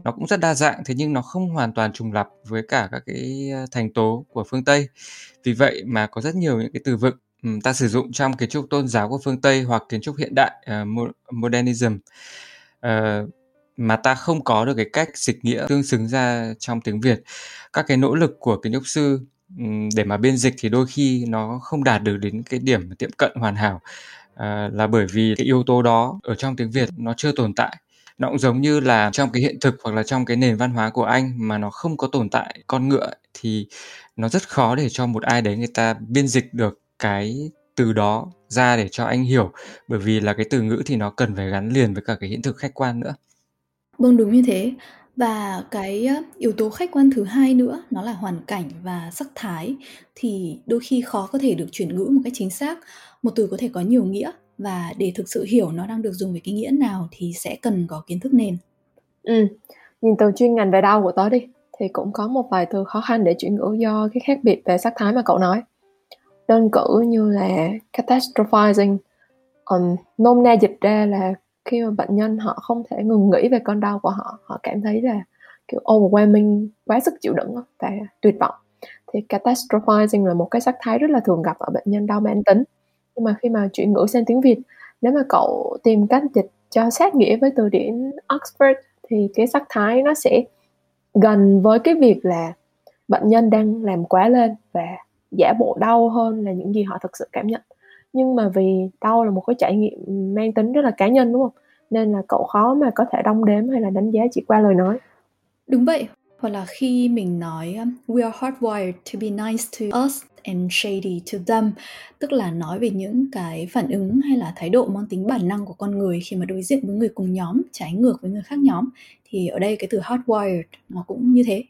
Nó cũng rất đa dạng thế nhưng nó không hoàn toàn trùng lặp với cả các cái ờ, thành tố của phương Tây. Vì vậy mà có rất nhiều những cái từ vựng ta sử dụng trong kiến trúc tôn giáo của phương Tây hoặc kiến trúc hiện đại uh, modernism uh, mà ta không có được cái cách dịch nghĩa tương xứng ra trong tiếng Việt. Các cái nỗ lực của kiến trúc sư để mà biên dịch thì đôi khi nó không đạt được đến cái điểm tiệm cận hoàn hảo à, là bởi vì cái yếu tố đó ở trong tiếng Việt nó chưa tồn tại. Nó cũng giống như là trong cái hiện thực hoặc là trong cái nền văn hóa của anh mà nó không có tồn tại con ngựa thì nó rất khó để cho một ai đấy người ta biên dịch được cái từ đó ra để cho anh hiểu bởi vì là cái từ ngữ thì nó cần phải gắn liền với cả cái hiện thực khách quan nữa. Vâng đúng như thế và cái yếu tố khách quan thứ hai nữa nó là hoàn cảnh và sắc thái thì đôi khi khó có thể được chuyển ngữ một cách chính xác một từ có thể có nhiều nghĩa và để thực sự hiểu nó đang được dùng với cái nghĩa nào thì sẽ cần có kiến thức nền. Ừ, nhìn từ chuyên ngành về đau của tớ đi thì cũng có một vài từ khó khăn để chuyển ngữ do cái khác biệt về sắc thái mà cậu nói. Đơn cử như là catastrophizing, um, nôm na dịch ra là khi mà bệnh nhân họ không thể ngừng nghĩ về cơn đau của họ, họ cảm thấy là kiểu overwhelming, quá sức chịu đựng và tuyệt vọng. Thì catastrophizing là một cái sắc thái rất là thường gặp ở bệnh nhân đau mãn tính nhưng mà khi mà chuyển ngữ sang tiếng Việt nếu mà cậu tìm cách dịch cho sát nghĩa với từ điển Oxford thì cái sắc thái nó sẽ gần với cái việc là bệnh nhân đang làm quá lên và giả bộ đau hơn là những gì họ thực sự cảm nhận nhưng mà vì đau là một cái trải nghiệm mang tính rất là cá nhân đúng không? Nên là cậu khó mà có thể đong đếm hay là đánh giá chỉ qua lời nói. Đúng vậy. Hoặc là khi mình nói um, we are hardwired to be nice to us and shady to them. Tức là nói về những cái phản ứng hay là thái độ mang tính bản năng của con người khi mà đối diện với người cùng nhóm trái ngược với người khác nhóm thì ở đây cái từ hardwired nó cũng như thế.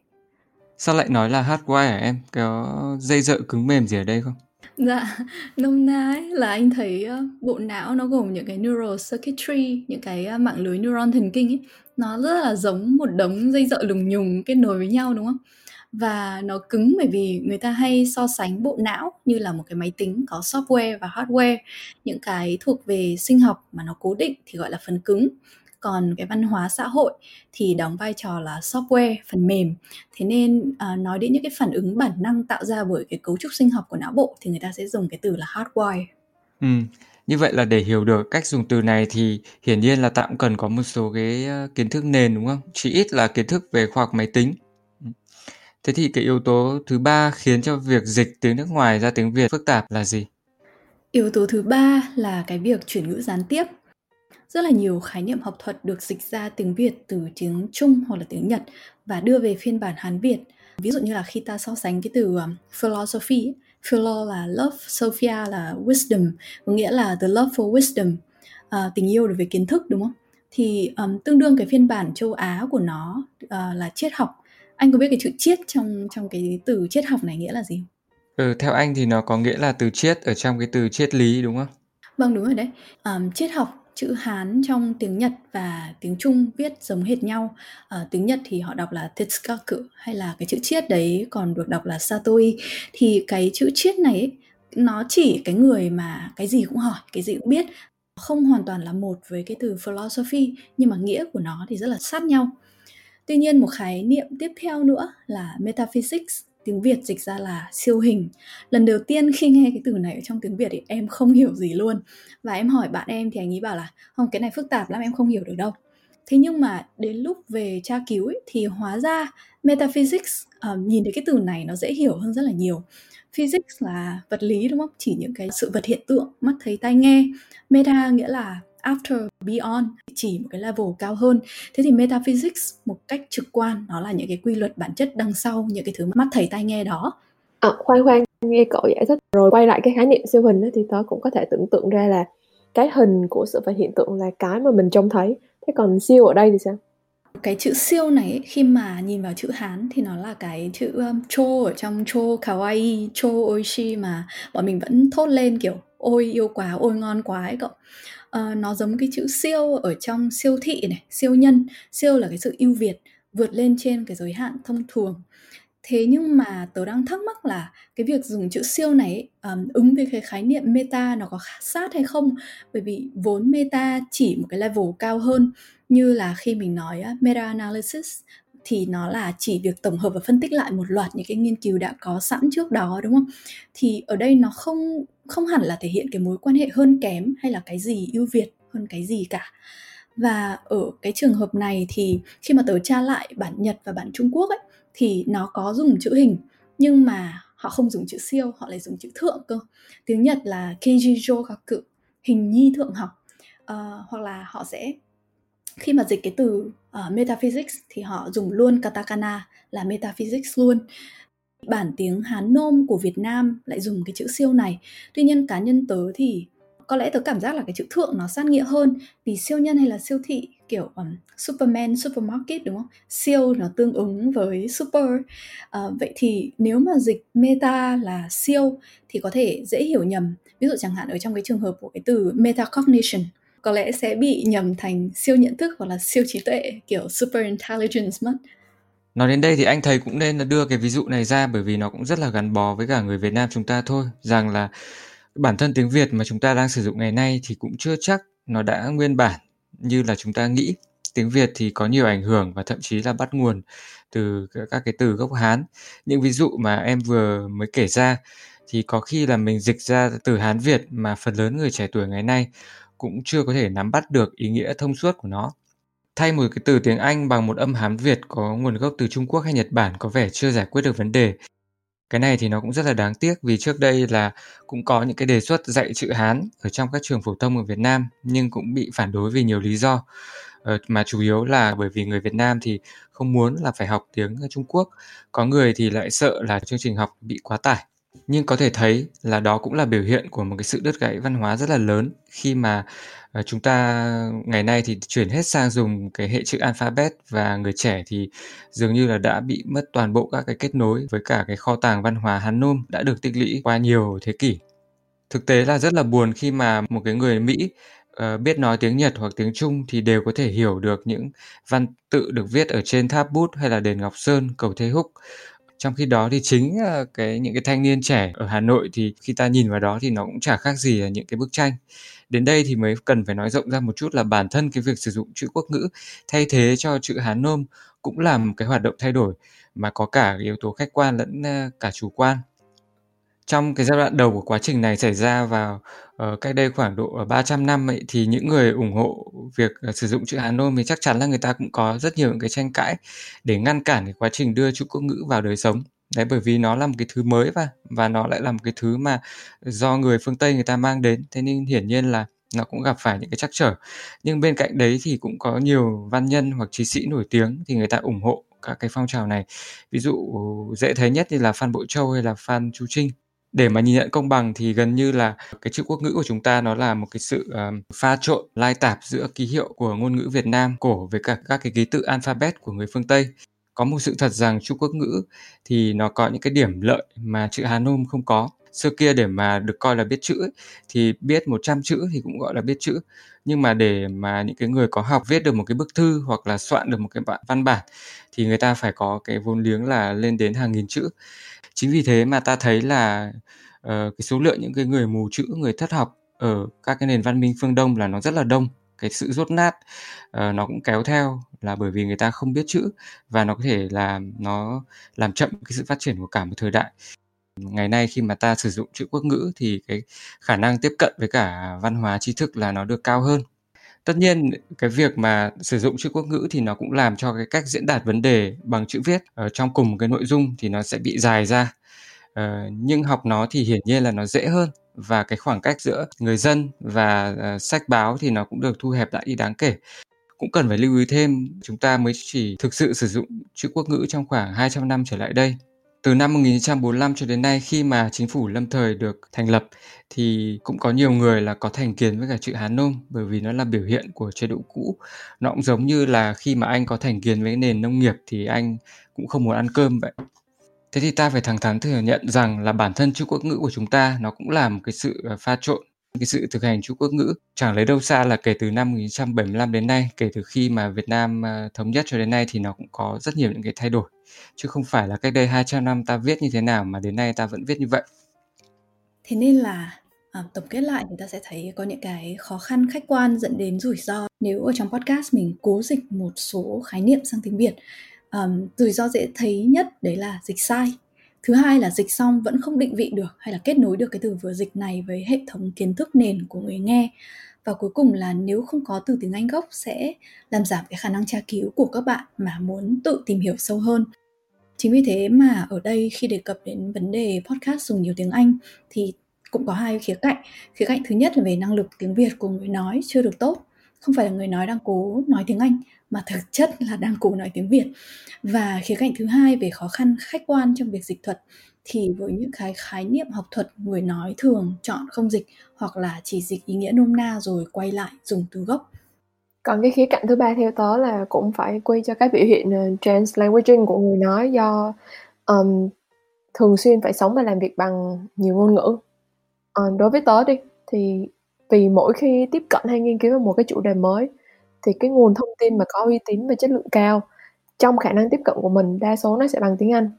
Sao lại nói là hardwire hả em? Có dây dợ cứng mềm gì ở đây không Dạ, nôm na ấy là anh thấy uh, bộ não nó gồm những cái neural circuitry, những cái uh, mạng lưới neuron thần kinh ấy, nó rất là giống một đống dây dợ lùng nhùng kết nối với nhau đúng không? và nó cứng bởi vì người ta hay so sánh bộ não như là một cái máy tính có software và hardware. Những cái thuộc về sinh học mà nó cố định thì gọi là phần cứng còn cái văn hóa xã hội thì đóng vai trò là software phần mềm thế nên uh, nói đến những cái phản ứng bản năng tạo ra bởi cái cấu trúc sinh học của não bộ thì người ta sẽ dùng cái từ là hardwire ừ. như vậy là để hiểu được cách dùng từ này thì hiển nhiên là tạm cần có một số cái ờ, kiến thức nền đúng không chỉ ít là kiến thức về khoa học máy tính Thế thì cái yếu tố thứ ba khiến cho việc dịch tiếng nước ngoài ra tiếng Việt phức tạp là gì? Yếu tố thứ ba là cái việc chuyển ngữ gián tiếp. Rất là nhiều khái niệm học thuật được dịch ra tiếng Việt từ tiếng Trung hoặc là tiếng Nhật và đưa về phiên bản Hán Việt. Ví dụ như là khi ta so sánh cái từ um, philosophy, philo là love, sophia là wisdom, có nghĩa là the love for wisdom, uh, tình yêu đối với kiến thức đúng không? Thì um, tương đương cái phiên bản châu Á của nó uh, là triết học anh có biết cái chữ triết trong trong cái từ triết học này nghĩa là gì Ừ, theo anh thì nó có nghĩa là từ triết ở trong cái từ triết lý đúng không? Vâng đúng rồi đấy. Um, triết học chữ Hán trong tiếng Nhật và tiếng Trung viết giống hệt nhau. Uh, tiếng Nhật thì họ đọc là Tetsukaku hay là cái chữ chiết đấy còn được đọc là Satoi. Thì cái chữ chiết này ấy, nó chỉ cái người mà cái gì cũng hỏi, cái gì cũng biết không hoàn toàn là một với cái từ philosophy nhưng mà nghĩa của nó thì rất là sát nhau Tuy nhiên một khái niệm tiếp theo nữa là metaphysics, tiếng Việt dịch ra là siêu hình. Lần đầu tiên khi nghe cái từ này ở trong tiếng Việt thì em không hiểu gì luôn. Và em hỏi bạn em thì anh ấy bảo là không cái này phức tạp lắm em không hiểu được đâu. Thế nhưng mà đến lúc về tra cứu ấy, thì hóa ra metaphysics uh, nhìn thấy cái từ này nó dễ hiểu hơn rất là nhiều. physics là vật lý đúng không chỉ những cái sự vật hiện tượng mắt thấy tai nghe meta nghĩa là after beyond chỉ một cái level cao hơn. Thế thì metaphysics một cách trực quan nó là những cái quy luật bản chất đằng sau những cái thứ mắt thấy tai nghe đó. À, khoan khoan nghe cậu giải thích. Rồi quay lại cái khái niệm siêu hình đó, thì tớ cũng có thể tưởng tượng ra là cái hình của sự vật hiện tượng là cái mà mình trông thấy. Thế còn siêu ở đây thì sao? Cái chữ siêu này khi mà nhìn vào chữ Hán thì nó là cái chữ um, cho ở trong cho kawaii, cho oishi mà bọn mình vẫn thốt lên kiểu ôi yêu quá, ôi ngon quá ấy cậu. Uh, nó giống cái chữ siêu ở trong siêu thị này, siêu nhân. Siêu là cái sự ưu việt, vượt lên trên cái giới hạn thông thường. Thế nhưng mà tớ đang thắc mắc là cái việc dùng chữ siêu này um, ứng với cái khái niệm meta nó có sát hay không? Bởi vì vốn meta chỉ một cái level cao hơn như là khi mình nói uh, meta analysis thì nó là chỉ việc tổng hợp và phân tích lại một loạt những cái nghiên cứu đã có sẵn trước đó đúng không? Thì ở đây nó không không hẳn là thể hiện cái mối quan hệ hơn kém hay là cái gì ưu việt hơn cái gì cả. Và ở cái trường hợp này thì khi mà tớ tra lại bản Nhật và bản Trung Quốc ấy thì nó có dùng chữ hình nhưng mà họ không dùng chữ siêu họ lại dùng chữ thượng cơ tiếng nhật là keiji kaku hình nhi thượng học uh, hoặc là họ sẽ khi mà dịch cái từ uh, metaphysics thì họ dùng luôn katakana là metaphysics luôn bản tiếng hán nôm của việt nam lại dùng cái chữ siêu này tuy nhiên cá nhân tớ thì có lẽ tớ cảm giác là cái chữ thượng nó sát nghĩa hơn vì siêu nhân hay là siêu thị kiểu um, Superman, supermarket đúng không? Siêu nó tương ứng với super. Uh, vậy thì nếu mà dịch meta là siêu thì có thể dễ hiểu nhầm. Ví dụ chẳng hạn ở trong cái trường hợp của cái từ metacognition có lẽ sẽ bị nhầm thành siêu nhận thức hoặc là siêu trí tuệ, kiểu super intelligence mất. Nói đến đây thì anh thầy cũng nên là đưa cái ví dụ này ra bởi vì nó cũng rất là gắn bó với cả người Việt Nam chúng ta thôi. Rằng là bản thân tiếng Việt mà chúng ta đang sử dụng ngày nay thì cũng chưa chắc nó đã nguyên bản như là chúng ta nghĩ. Tiếng Việt thì có nhiều ảnh hưởng và thậm chí là bắt nguồn từ các cái từ gốc Hán. Những ví dụ mà em vừa mới kể ra thì có khi là mình dịch ra từ Hán Việt mà phần lớn người trẻ tuổi ngày nay cũng chưa có thể nắm bắt được ý nghĩa thông suốt của nó. Thay một cái từ tiếng Anh bằng một âm Hán Việt có nguồn gốc từ Trung Quốc hay Nhật Bản có vẻ chưa giải quyết được vấn đề cái này thì nó cũng rất là đáng tiếc vì trước đây là cũng có những cái đề xuất dạy chữ Hán ở trong các trường phổ thông ở Việt Nam nhưng cũng bị phản đối vì nhiều lý do. Ờ, mà chủ yếu là bởi vì người Việt Nam thì không muốn là phải học tiếng Trung Quốc, có người thì lại sợ là chương trình học bị quá tải. Nhưng có thể thấy là đó cũng là biểu hiện của một cái sự đứt gãy văn hóa rất là lớn khi mà ờ, chúng ta ngày nay thì chuyển hết sang dùng cái hệ chữ alphabet và người trẻ thì dường như là đã bị mất toàn bộ các cái kết nối với cả cái kho tàng văn hóa Hán Nôm đã được tích lũy qua nhiều thế kỷ. Thực tế là rất là buồn khi mà một cái người Mỹ uh, biết nói tiếng Nhật hoặc tiếng Trung thì đều có thể hiểu được những văn tự được viết ở trên tháp bút hay là đền Ngọc Sơn, cầu Thế Húc trong khi đó thì chính ờ, cái, những cái thanh niên trẻ ở Hà Nội thì khi ta nhìn vào đó thì nó cũng chả khác gì là những cái bức tranh. Đến đây thì mới cần phải nói rộng ra một chút là bản thân cái việc sử dụng chữ quốc ngữ thay thế cho chữ Hán nôm cũng là một cái hoạt động thay đổi mà có cả yếu tố khách quan lẫn ờ, cả chủ quan trong cái giai đoạn đầu của quá trình này xảy ra vào uh, ờ, cách đây khoảng độ ờ, 300 năm ấy, thì những người ủng hộ việc uh, sử dụng chữ Hán nôm thì chắc chắn là người ta cũng có rất nhiều những cái tranh cãi để ngăn cản cái quá trình đưa chữ quốc ngữ vào đời sống. Đấy bởi vì nó là một cái thứ mới và và nó lại là một cái thứ mà do người phương Tây người ta mang đến. Thế nên hiển nhiên là nó cũng gặp phải những cái trắc trở. Nhưng bên cạnh đấy thì cũng có nhiều văn nhân hoặc trí sĩ nổi tiếng thì người ta ủng hộ các cái phong trào này. Ví dụ dễ thấy nhất thì là Phan Bội Châu hay là Phan Chu Trinh để mà nhìn nhận công bằng thì gần như là cái chữ quốc ngữ của chúng ta nó là một cái sự um, pha trộn lai tạp giữa ký hiệu của ngôn ngữ Việt Nam cổ với cả các cái ký tự alphabet của người phương Tây có một sự thật rằng chữ Quốc ngữ thì nó có những cái điểm lợi mà chữ Hán nôm không có. Xưa kia để mà được coi là biết chữ ấy, thì biết 100 chữ thì cũng gọi là biết chữ. Nhưng mà để mà những cái người có học viết được một cái bức thư hoặc là soạn được một cái văn bản thì người ta phải có cái vốn liếng là lên đến hàng nghìn chữ. Chính vì thế mà ta thấy là uh, cái số lượng những cái người mù chữ, người thất học ở các cái nền văn minh phương Đông là nó rất là đông. Cái sự rốt nát uh, nó cũng kéo theo là bởi vì người ta không biết chữ và nó có thể là nó làm chậm cái sự phát triển của cả một thời đại. Ngày nay khi mà ta sử dụng chữ quốc ngữ thì cái khả năng tiếp cận với cả văn hóa tri thức là nó được cao hơn tất nhiên cái việc mà sử dụng chữ quốc ngữ thì nó cũng làm cho cái cách diễn đạt vấn đề bằng chữ viết ở trong cùng cái nội dung thì nó sẽ bị dài ra. Ờ, nhưng học nó thì hiển nhiên là nó dễ hơn và cái khoảng cách giữa người dân và uh, sách báo thì nó cũng được thu hẹp lại đi đáng kể. Cũng cần phải lưu ý thêm chúng ta mới chỉ thực sự sử dụng chữ quốc ngữ trong khoảng 200 năm trở lại đây từ năm 1945 cho đến nay, khi mà chính phủ lâm thời được thành lập, thì cũng có nhiều người là có thành kiến với cả chữ Hán nôm, bởi vì nó là biểu hiện của chế độ cũ. Nó cũng giống như là khi mà anh có thành kiến với nền nông nghiệp thì anh cũng không muốn ăn cơm vậy. Thế thì ta phải thẳng thắn thừa nhận rằng là bản thân chữ quốc ngữ của chúng ta nó cũng là một cái sự ờ, pha trộn cái sự thực hành chữ quốc ngữ. Chẳng lấy đâu xa là kể từ năm 1975 đến nay kể từ khi mà Việt Nam à, thống nhất cho đến nay thì nó cũng có rất nhiều những cái thay đổi. Chứ không phải là cách đây 200 năm ta viết như thế nào mà đến nay ta vẫn viết như vậy. Thế nên là à, tổng kết lại thì ta sẽ thấy có những cái khó khăn khách quan dẫn đến rủi ro. Nếu ở trong podcast mình cố dịch một số khái niệm sang tiếng Việt um, rủi ro dễ thấy nhất đấy là dịch sai thứ hai là dịch xong vẫn không định vị được hay là kết nối được cái từ vừa dịch này với hệ thống kiến thức nền của người nghe. Và cuối cùng là nếu không có từ tiếng Anh gốc sẽ làm giảm cái khả năng tra cứu của các bạn mà muốn tự tìm hiểu sâu hơn. Chính vì thế mà ở đây khi đề cập đến vấn đề podcast dùng nhiều tiếng Anh thì cũng có hai khía cạnh. Khía cạnh thứ nhất là về năng lực tiếng Việt của người nói chưa được tốt không phải là người nói đang cố nói tiếng Anh mà thực chất là đang cố nói tiếng Việt. Và khía cạnh thứ hai về khó khăn khách quan trong việc dịch thuật thì với những cái khái niệm học thuật người nói thường chọn không dịch hoặc là chỉ dịch ý nghĩa nôm na rồi quay lại dùng từ gốc. Còn cái khía cạnh thứ ba theo tớ là cũng phải quy cho cái biểu hiện ờ, translanguaging của người nói do um, thường xuyên phải sống và làm việc bằng nhiều ngôn ngữ. Um, đối với tớ đi thì vì mỗi khi tiếp cận hay nghiên cứu một cái chủ đề mới, thì cái nguồn thông tin mà có uy tín và chất lượng cao, trong khả năng tiếp cận của mình, đa số nó sẽ bằng tiếng Anh.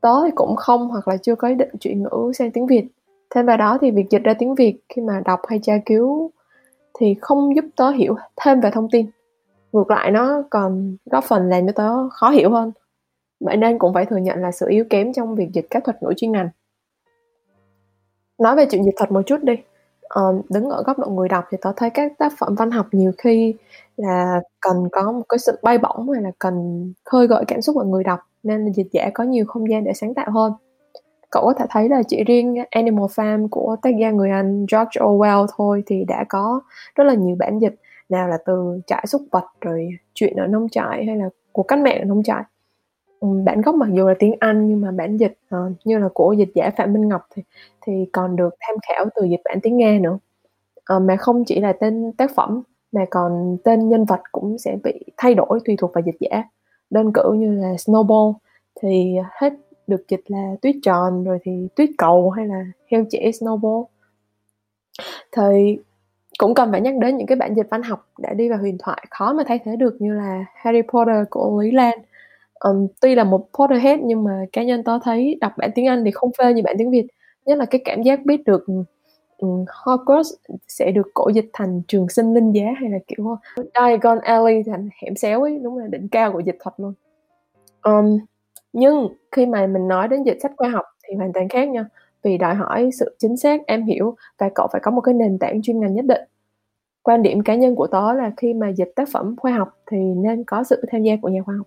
Tớ thì cũng không hoặc là chưa có ý định chuyển ngữ sang tiếng Việt. Thêm vào đó thì việc dịch ra tiếng Việt khi mà đọc hay tra cứu thì không giúp tớ hiểu thêm về thông tin. Ngược lại nó còn góp phần làm cho tớ khó hiểu hơn. Vậy nên cũng phải thừa nhận là sự yếu kém trong việc dịch các thuật ngữ chuyên ngành. Nói về chuyện dịch thuật một chút đi um, đứng ở góc độ người đọc thì tớ thấy các tác phẩm văn học nhiều khi là cần có một cái sự bay bổng hay là cần khơi gợi cảm xúc của người đọc nên dịch giả có nhiều không gian để sáng tạo hơn. Cậu có thể thấy là chỉ riêng Animal Farm của tác gia người Anh George Orwell thôi thì đã có rất là nhiều bản dịch nào là từ trại súc vật rồi chuyện ở nông trại hay là cuộc cách mạng ở nông trại bản gốc mặc dù là tiếng Anh nhưng mà bản dịch uh, như là của dịch giả Phạm Minh Ngọc thì thì còn được tham khảo từ dịch bản tiếng Nga nữa. Uh, mà không chỉ là tên tác phẩm mà còn tên nhân vật cũng sẽ bị thay đổi tùy thuộc vào dịch giả. Đơn cử như là Snowball thì hết được dịch là tuyết tròn rồi thì tuyết cầu hay là heo trẻ Snowball. Thì cũng cần phải nhắc đến những cái bản dịch văn học đã đi vào huyền thoại khó mà thay thế được như là Harry Potter của Lý Lan um, tuy là một Potterhead nhưng mà cá nhân tôi thấy đọc bản tiếng Anh thì không phê như bản tiếng Việt. Nhất là cái cảm giác biết được um, Hogwarts sẽ được cổ dịch thành trường sinh linh giá hay là kiểu Diagon Alley thành hẻm xéo ấy đúng là đỉnh cao của dịch thuật luôn. Um, nhưng khi mà mình nói đến dịch sách khoa học thì hoàn toàn khác nha. Vì đòi hỏi sự chính xác em hiểu và cậu phải có một cái nền tảng chuyên ngành nhất định. Quan điểm cá nhân của tớ là khi mà dịch tác phẩm khoa học thì nên có sự tham gia của nhà khoa học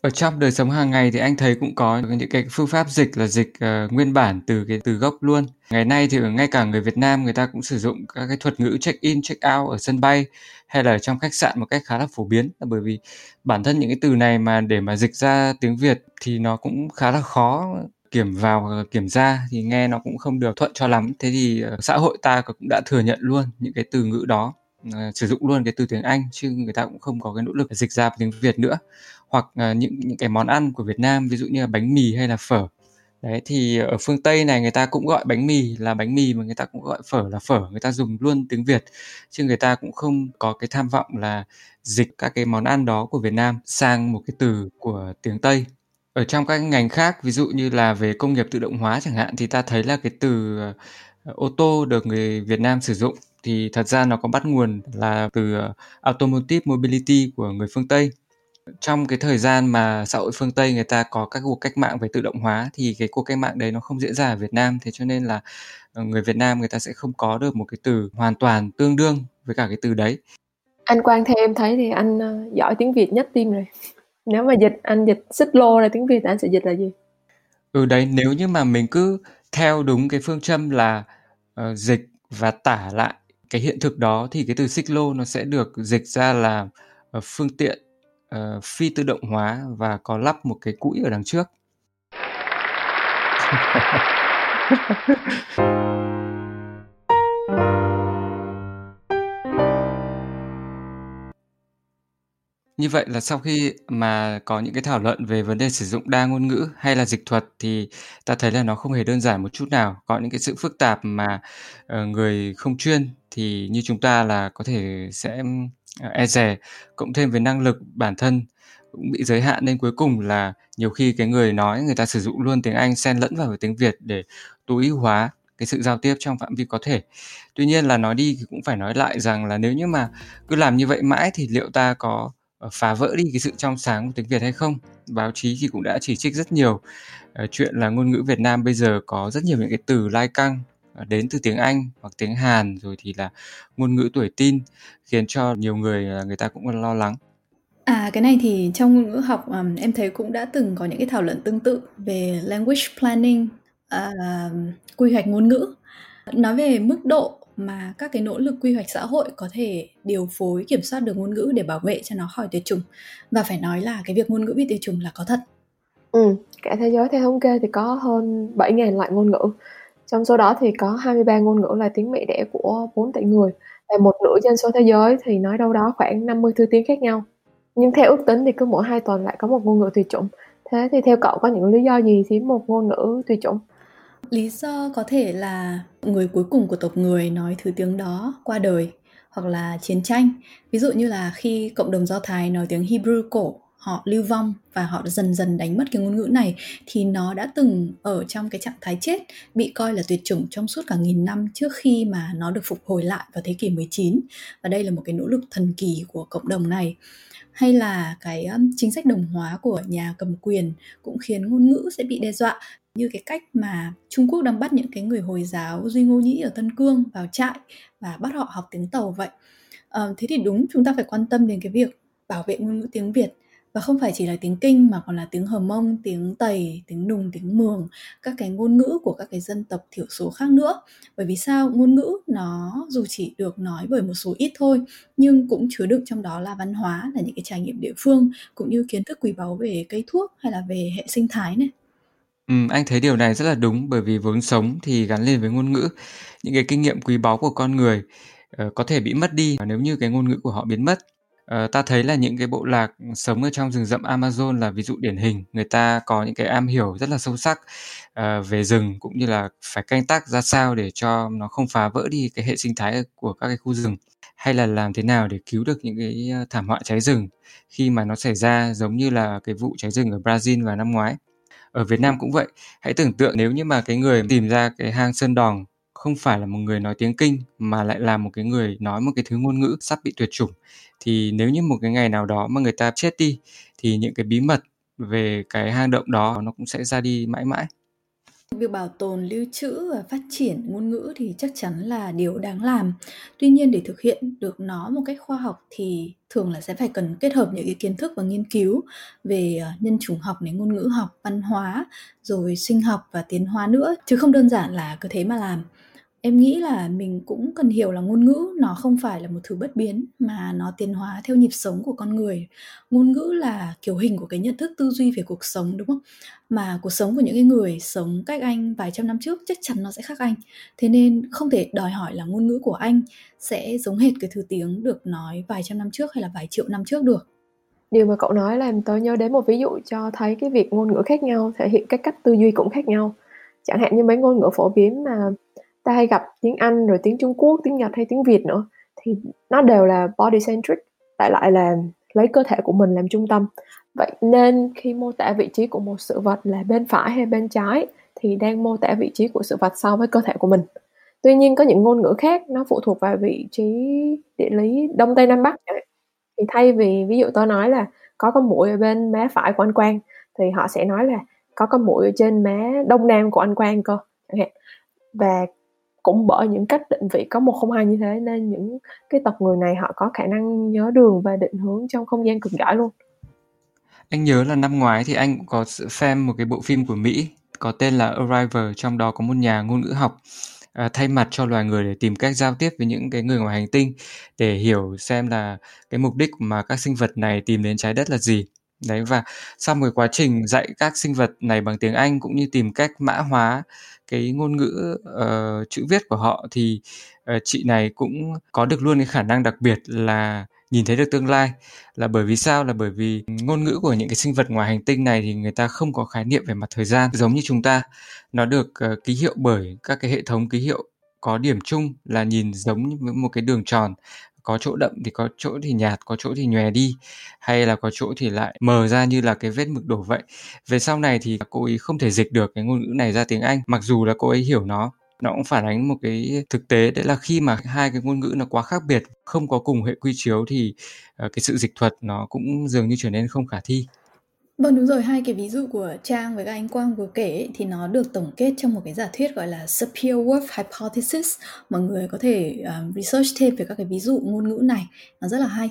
ở trong đời sống hàng ngày thì anh thấy cũng có những cái phương pháp dịch là dịch uh, nguyên bản từ cái từ gốc luôn. Ngày nay thì ngay cả người Việt Nam người ta cũng sử dụng các cái thuật ngữ check in, check out ở sân bay hay là trong khách sạn một cách khá là phổ biến là bởi vì bản thân những cái từ này mà để mà dịch ra tiếng Việt thì nó cũng khá là khó kiểm vào hoặc kiểm ra thì nghe nó cũng không được thuận cho lắm. Thế thì uh, xã hội ta cũng đã thừa nhận luôn những cái từ ngữ đó uh, sử dụng luôn cái từ tiếng Anh chứ người ta cũng không có cái nỗ lực dịch ra tiếng Việt nữa hoặc ờ, những những cái món ăn của Việt Nam, ví dụ như là bánh mì hay là phở. Đấy, thì ở phương Tây này người ta cũng gọi bánh mì là bánh mì mà người ta cũng gọi phở là phở. Người ta dùng luôn tiếng Việt, chứ người ta cũng không có cái tham vọng là dịch các cái món ăn đó của Việt Nam sang một cái từ của tiếng Tây. Ở trong các ngành khác, ví dụ như là về công nghiệp tự động hóa chẳng hạn, thì ta thấy là cái từ ờ, ô tô được người Việt Nam sử dụng, thì thật ra nó có bắt nguồn là từ ờ, automotive mobility của người phương Tây trong cái thời gian mà xã hội phương Tây người ta có các cuộc cách mạng về tự động hóa thì cái cuộc cách mạng đấy nó không diễn ra ở Việt Nam thế cho nên là ờ, người Việt Nam người ta sẽ không có được một cái từ hoàn toàn tương đương với cả cái từ đấy. Anh Quang theo em thấy thì anh ờ, giỏi tiếng Việt nhất team rồi. Nếu mà dịch anh dịch xích lô ra tiếng Việt anh sẽ dịch là gì? Ừ đấy, nếu như mà mình cứ theo đúng cái phương châm là uh, dịch và tả lại cái hiện thực đó thì cái từ xích lô nó sẽ được dịch ra là uh, phương tiện uh, phi tự động hóa và có lắp một cái cũi ở đằng trước. Như vậy là sau khi mà có những cái thảo luận về vấn đề sử dụng đa ngôn ngữ hay là dịch thuật thì ta thấy là nó không hề đơn giản một chút nào. Có những cái sự phức tạp mà uh, người không chuyên thì như chúng ta là có thể sẽ Ờ, e dè cộng thêm với năng lực bản thân cũng bị giới hạn nên cuối cùng là nhiều khi cái người nói người ta sử dụng luôn tiếng Anh xen lẫn vào với tiếng Việt để tối ưu hóa cái sự giao tiếp trong phạm vi có thể. Tuy nhiên là nói đi thì cũng phải nói lại rằng là nếu như mà cứ làm như vậy mãi thì liệu ta có ờ, phá vỡ đi cái sự trong sáng của tiếng Việt hay không. Báo chí thì cũng đã chỉ trích rất nhiều uh, chuyện là ngôn ngữ Việt Nam bây giờ có rất nhiều những cái từ lai căng đến từ tiếng Anh hoặc tiếng Hàn rồi thì là ngôn ngữ tuổi tin khiến cho nhiều người uh, người ta cũng lo lắng. À cái này thì trong ngôn ngữ học um, em thấy cũng đã từng có những cái thảo luận tương tự về language planning, uh, quy hoạch ngôn ngữ. Nói về mức độ mà các cái nỗ lực quy hoạch xã hội có thể điều phối kiểm soát được ngôn ngữ để bảo vệ cho nó khỏi tuyệt chủng và phải nói là cái việc ngôn ngữ bị tuyệt chủng là có thật Ừ, cả thế giới theo thống kê thì có hơn 7.000 loại ngôn ngữ. Trong số đó thì có 23 ngôn ngữ là tiếng mẹ đẻ của 4 tỷ người và một nửa dân số thế giới thì nói đâu đó khoảng 50 thứ tiếng khác nhau. Nhưng theo ước tính thì cứ mỗi 2 tuần lại có một ngôn ngữ tuyệt chủng. Thế thì theo cậu có những lý do gì khiến một ngôn ngữ tuyệt chủng? Lý do có thể là người cuối cùng của tộc người nói thứ tiếng đó qua đời hoặc là chiến tranh. Ví dụ như là khi cộng đồng Do Thái nói tiếng Hebrew cổ họ lưu vong và họ dần dần đánh mất cái ngôn ngữ này thì nó đã từng ở trong cái trạng thái chết bị coi là tuyệt chủng trong suốt cả nghìn năm trước khi mà nó được phục hồi lại vào thế kỷ 19 và đây là một cái nỗ lực thần kỳ của cộng đồng này. Hay là cái chính sách đồng hóa của nhà cầm quyền cũng khiến ngôn ngữ sẽ bị đe dọa như cái cách mà Trung Quốc đang bắt những cái người Hồi giáo Duy Ngô Nhĩ ở Tân Cương vào trại và bắt họ học tiếng Tàu vậy. À, thế thì đúng chúng ta phải quan tâm đến cái việc bảo vệ ngôn ngữ tiếng Việt và không phải chỉ là tiếng Kinh mà còn là tiếng Hờ Mông, tiếng Tây, tiếng Nùng, tiếng Mường, các cái ngôn ngữ của các cái dân tộc thiểu số khác nữa. Bởi vì sao? Ngôn ngữ nó dù chỉ được nói bởi một số ít thôi, nhưng cũng chứa đựng trong đó là văn hóa, là những cái trải nghiệm địa phương cũng như kiến thức quý báu về cây thuốc hay là về hệ sinh thái này. Ừ, anh thấy điều này rất là đúng bởi vì vốn sống thì gắn liền với ngôn ngữ. Những cái kinh nghiệm quý báu của con người uh, có thể bị mất đi nếu như cái ngôn ngữ của họ biến mất. Ờ, ta thấy là những cái bộ lạc sống ở trong rừng rậm Amazon là ví dụ điển hình. Người ta có những cái am hiểu rất là sâu sắc uh, về rừng cũng như là phải canh tác ra sao để cho nó không phá vỡ đi cái hệ sinh thái của các cái khu rừng hay là làm thế nào để cứu được những cái ờ, thảm họa cháy rừng khi mà nó xảy ra giống như là cái vụ cháy rừng ở Brazil vào năm ngoái ở Việt Nam cũng vậy hãy tưởng tượng nếu như mà cái người tìm ra cái hang sơn đòn không phải là một người nói tiếng kinh mà lại là một cái người nói một cái thứ ngôn ngữ sắp bị tuyệt chủng. Thì nếu như một cái ngày nào đó mà người ta chết đi thì những cái bí mật về cái hang động đó nó cũng sẽ ra đi mãi mãi. Việc bảo tồn, lưu trữ và phát triển ngôn ngữ thì chắc chắn là điều đáng làm. Tuy nhiên để thực hiện được nó một cách khoa học thì thường là sẽ phải cần kết hợp những cái kiến thức và nghiên cứu về ờ, nhân chủng học này, ngôn ngữ học, văn hóa, rồi sinh học và tiến hóa nữa, chứ không đơn giản là cứ thế mà làm em nghĩ là mình cũng cần hiểu là ngôn ngữ nó không phải là một thứ bất biến, mà nó tiến hóa theo nhịp sống của con người. Ngôn ngữ là kiểu hình của cái nhận thức tư duy về cuộc sống, đúng không? Mà cuộc sống của những cái người sống cách anh vài trăm năm trước chắc chắn nó sẽ khác anh. Thế nên không thể đòi hỏi là ngôn ngữ của anh sẽ giống hệt cái thứ tiếng được nói vài trăm năm trước hay là vài triệu năm trước được. Điều mà cậu nói làm tôi nhớ đến một ví dụ cho thấy cái việc ngôn ngữ khác nhau thể hiện cái cách tư duy cũng khác nhau. Chẳng hạn như mấy ngôn ngữ phổ biến mà ta hay gặp tiếng Anh rồi tiếng Trung Quốc, tiếng Nhật hay tiếng Việt nữa, thì nó đều là body centric tại lại là lấy cơ thể của mình làm trung tâm. Vậy nên khi mô tả vị trí của một sự vật là bên phải hay bên trái thì đang mô tả vị trí của sự vật so với cơ thể của mình. Tuy nhiên có những ngôn ngữ khác, nó phụ thuộc vào vị trí địa lý đông tây nam bắc thì thay vì, ví dụ tôi nói là có con mũi ở bên má phải của anh quang, thì họ sẽ nói là có con mũi ở trên má đông nam của anh quang cơ và cũng bởi những cách định vị có một không hai như thế nên những cái tộc người này họ có khả năng nhớ đường và định hướng trong không gian cực giỏi luôn. Anh nhớ là năm ngoái thì anh cũng có xem một cái bộ phim của Mỹ có tên là Arrival, trong đó có một nhà ngôn ngữ học à, thay mặt cho loài người để tìm cách giao tiếp với những cái người ngoài hành tinh để hiểu xem là cái mục đích mà các sinh vật này tìm đến trái đất là gì. Đấy và sau một quá trình dạy các sinh vật này bằng tiếng Anh cũng như tìm cách mã hóa cái ngôn ngữ uh, chữ viết của họ thì uh, chị này cũng có được luôn cái khả năng đặc biệt là nhìn thấy được tương lai. Là bởi vì sao? Là bởi vì ngôn ngữ của những cái sinh vật ngoài hành tinh này thì người ta không có khái niệm về mặt thời gian. Giống như chúng ta nó được uh, ký hiệu bởi các cái hệ thống ký hiệu có điểm chung là nhìn giống như một cái đường tròn có chỗ đậm thì có chỗ thì nhạt, có chỗ thì nhòe đi, hay là có chỗ thì lại mờ ra như là cái vết mực đổ vậy? Về sau này thì cô ấy không thể dịch được cái ngôn ngữ này ra tiếng anh, mặc dù là cô ấy hiểu nó. Nó cũng phản ánh một cái thực tế, đấy là khi mà hai cái ngôn ngữ nó quá khác biệt, không có cùng hệ quy chiếu thì ờ, cái sự dịch thuật nó cũng dường như trở nên không khả thi. Vâng đúng rồi, hai cái ví dụ của Trang với các anh Quang vừa kể ấy, thì nó được tổng kết trong một cái giả thuyết gọi là Sapir-Whorf hypothesis. Mọi người có thể uh, research thêm về các cái ví dụ ngôn ngữ này, nó rất là hay.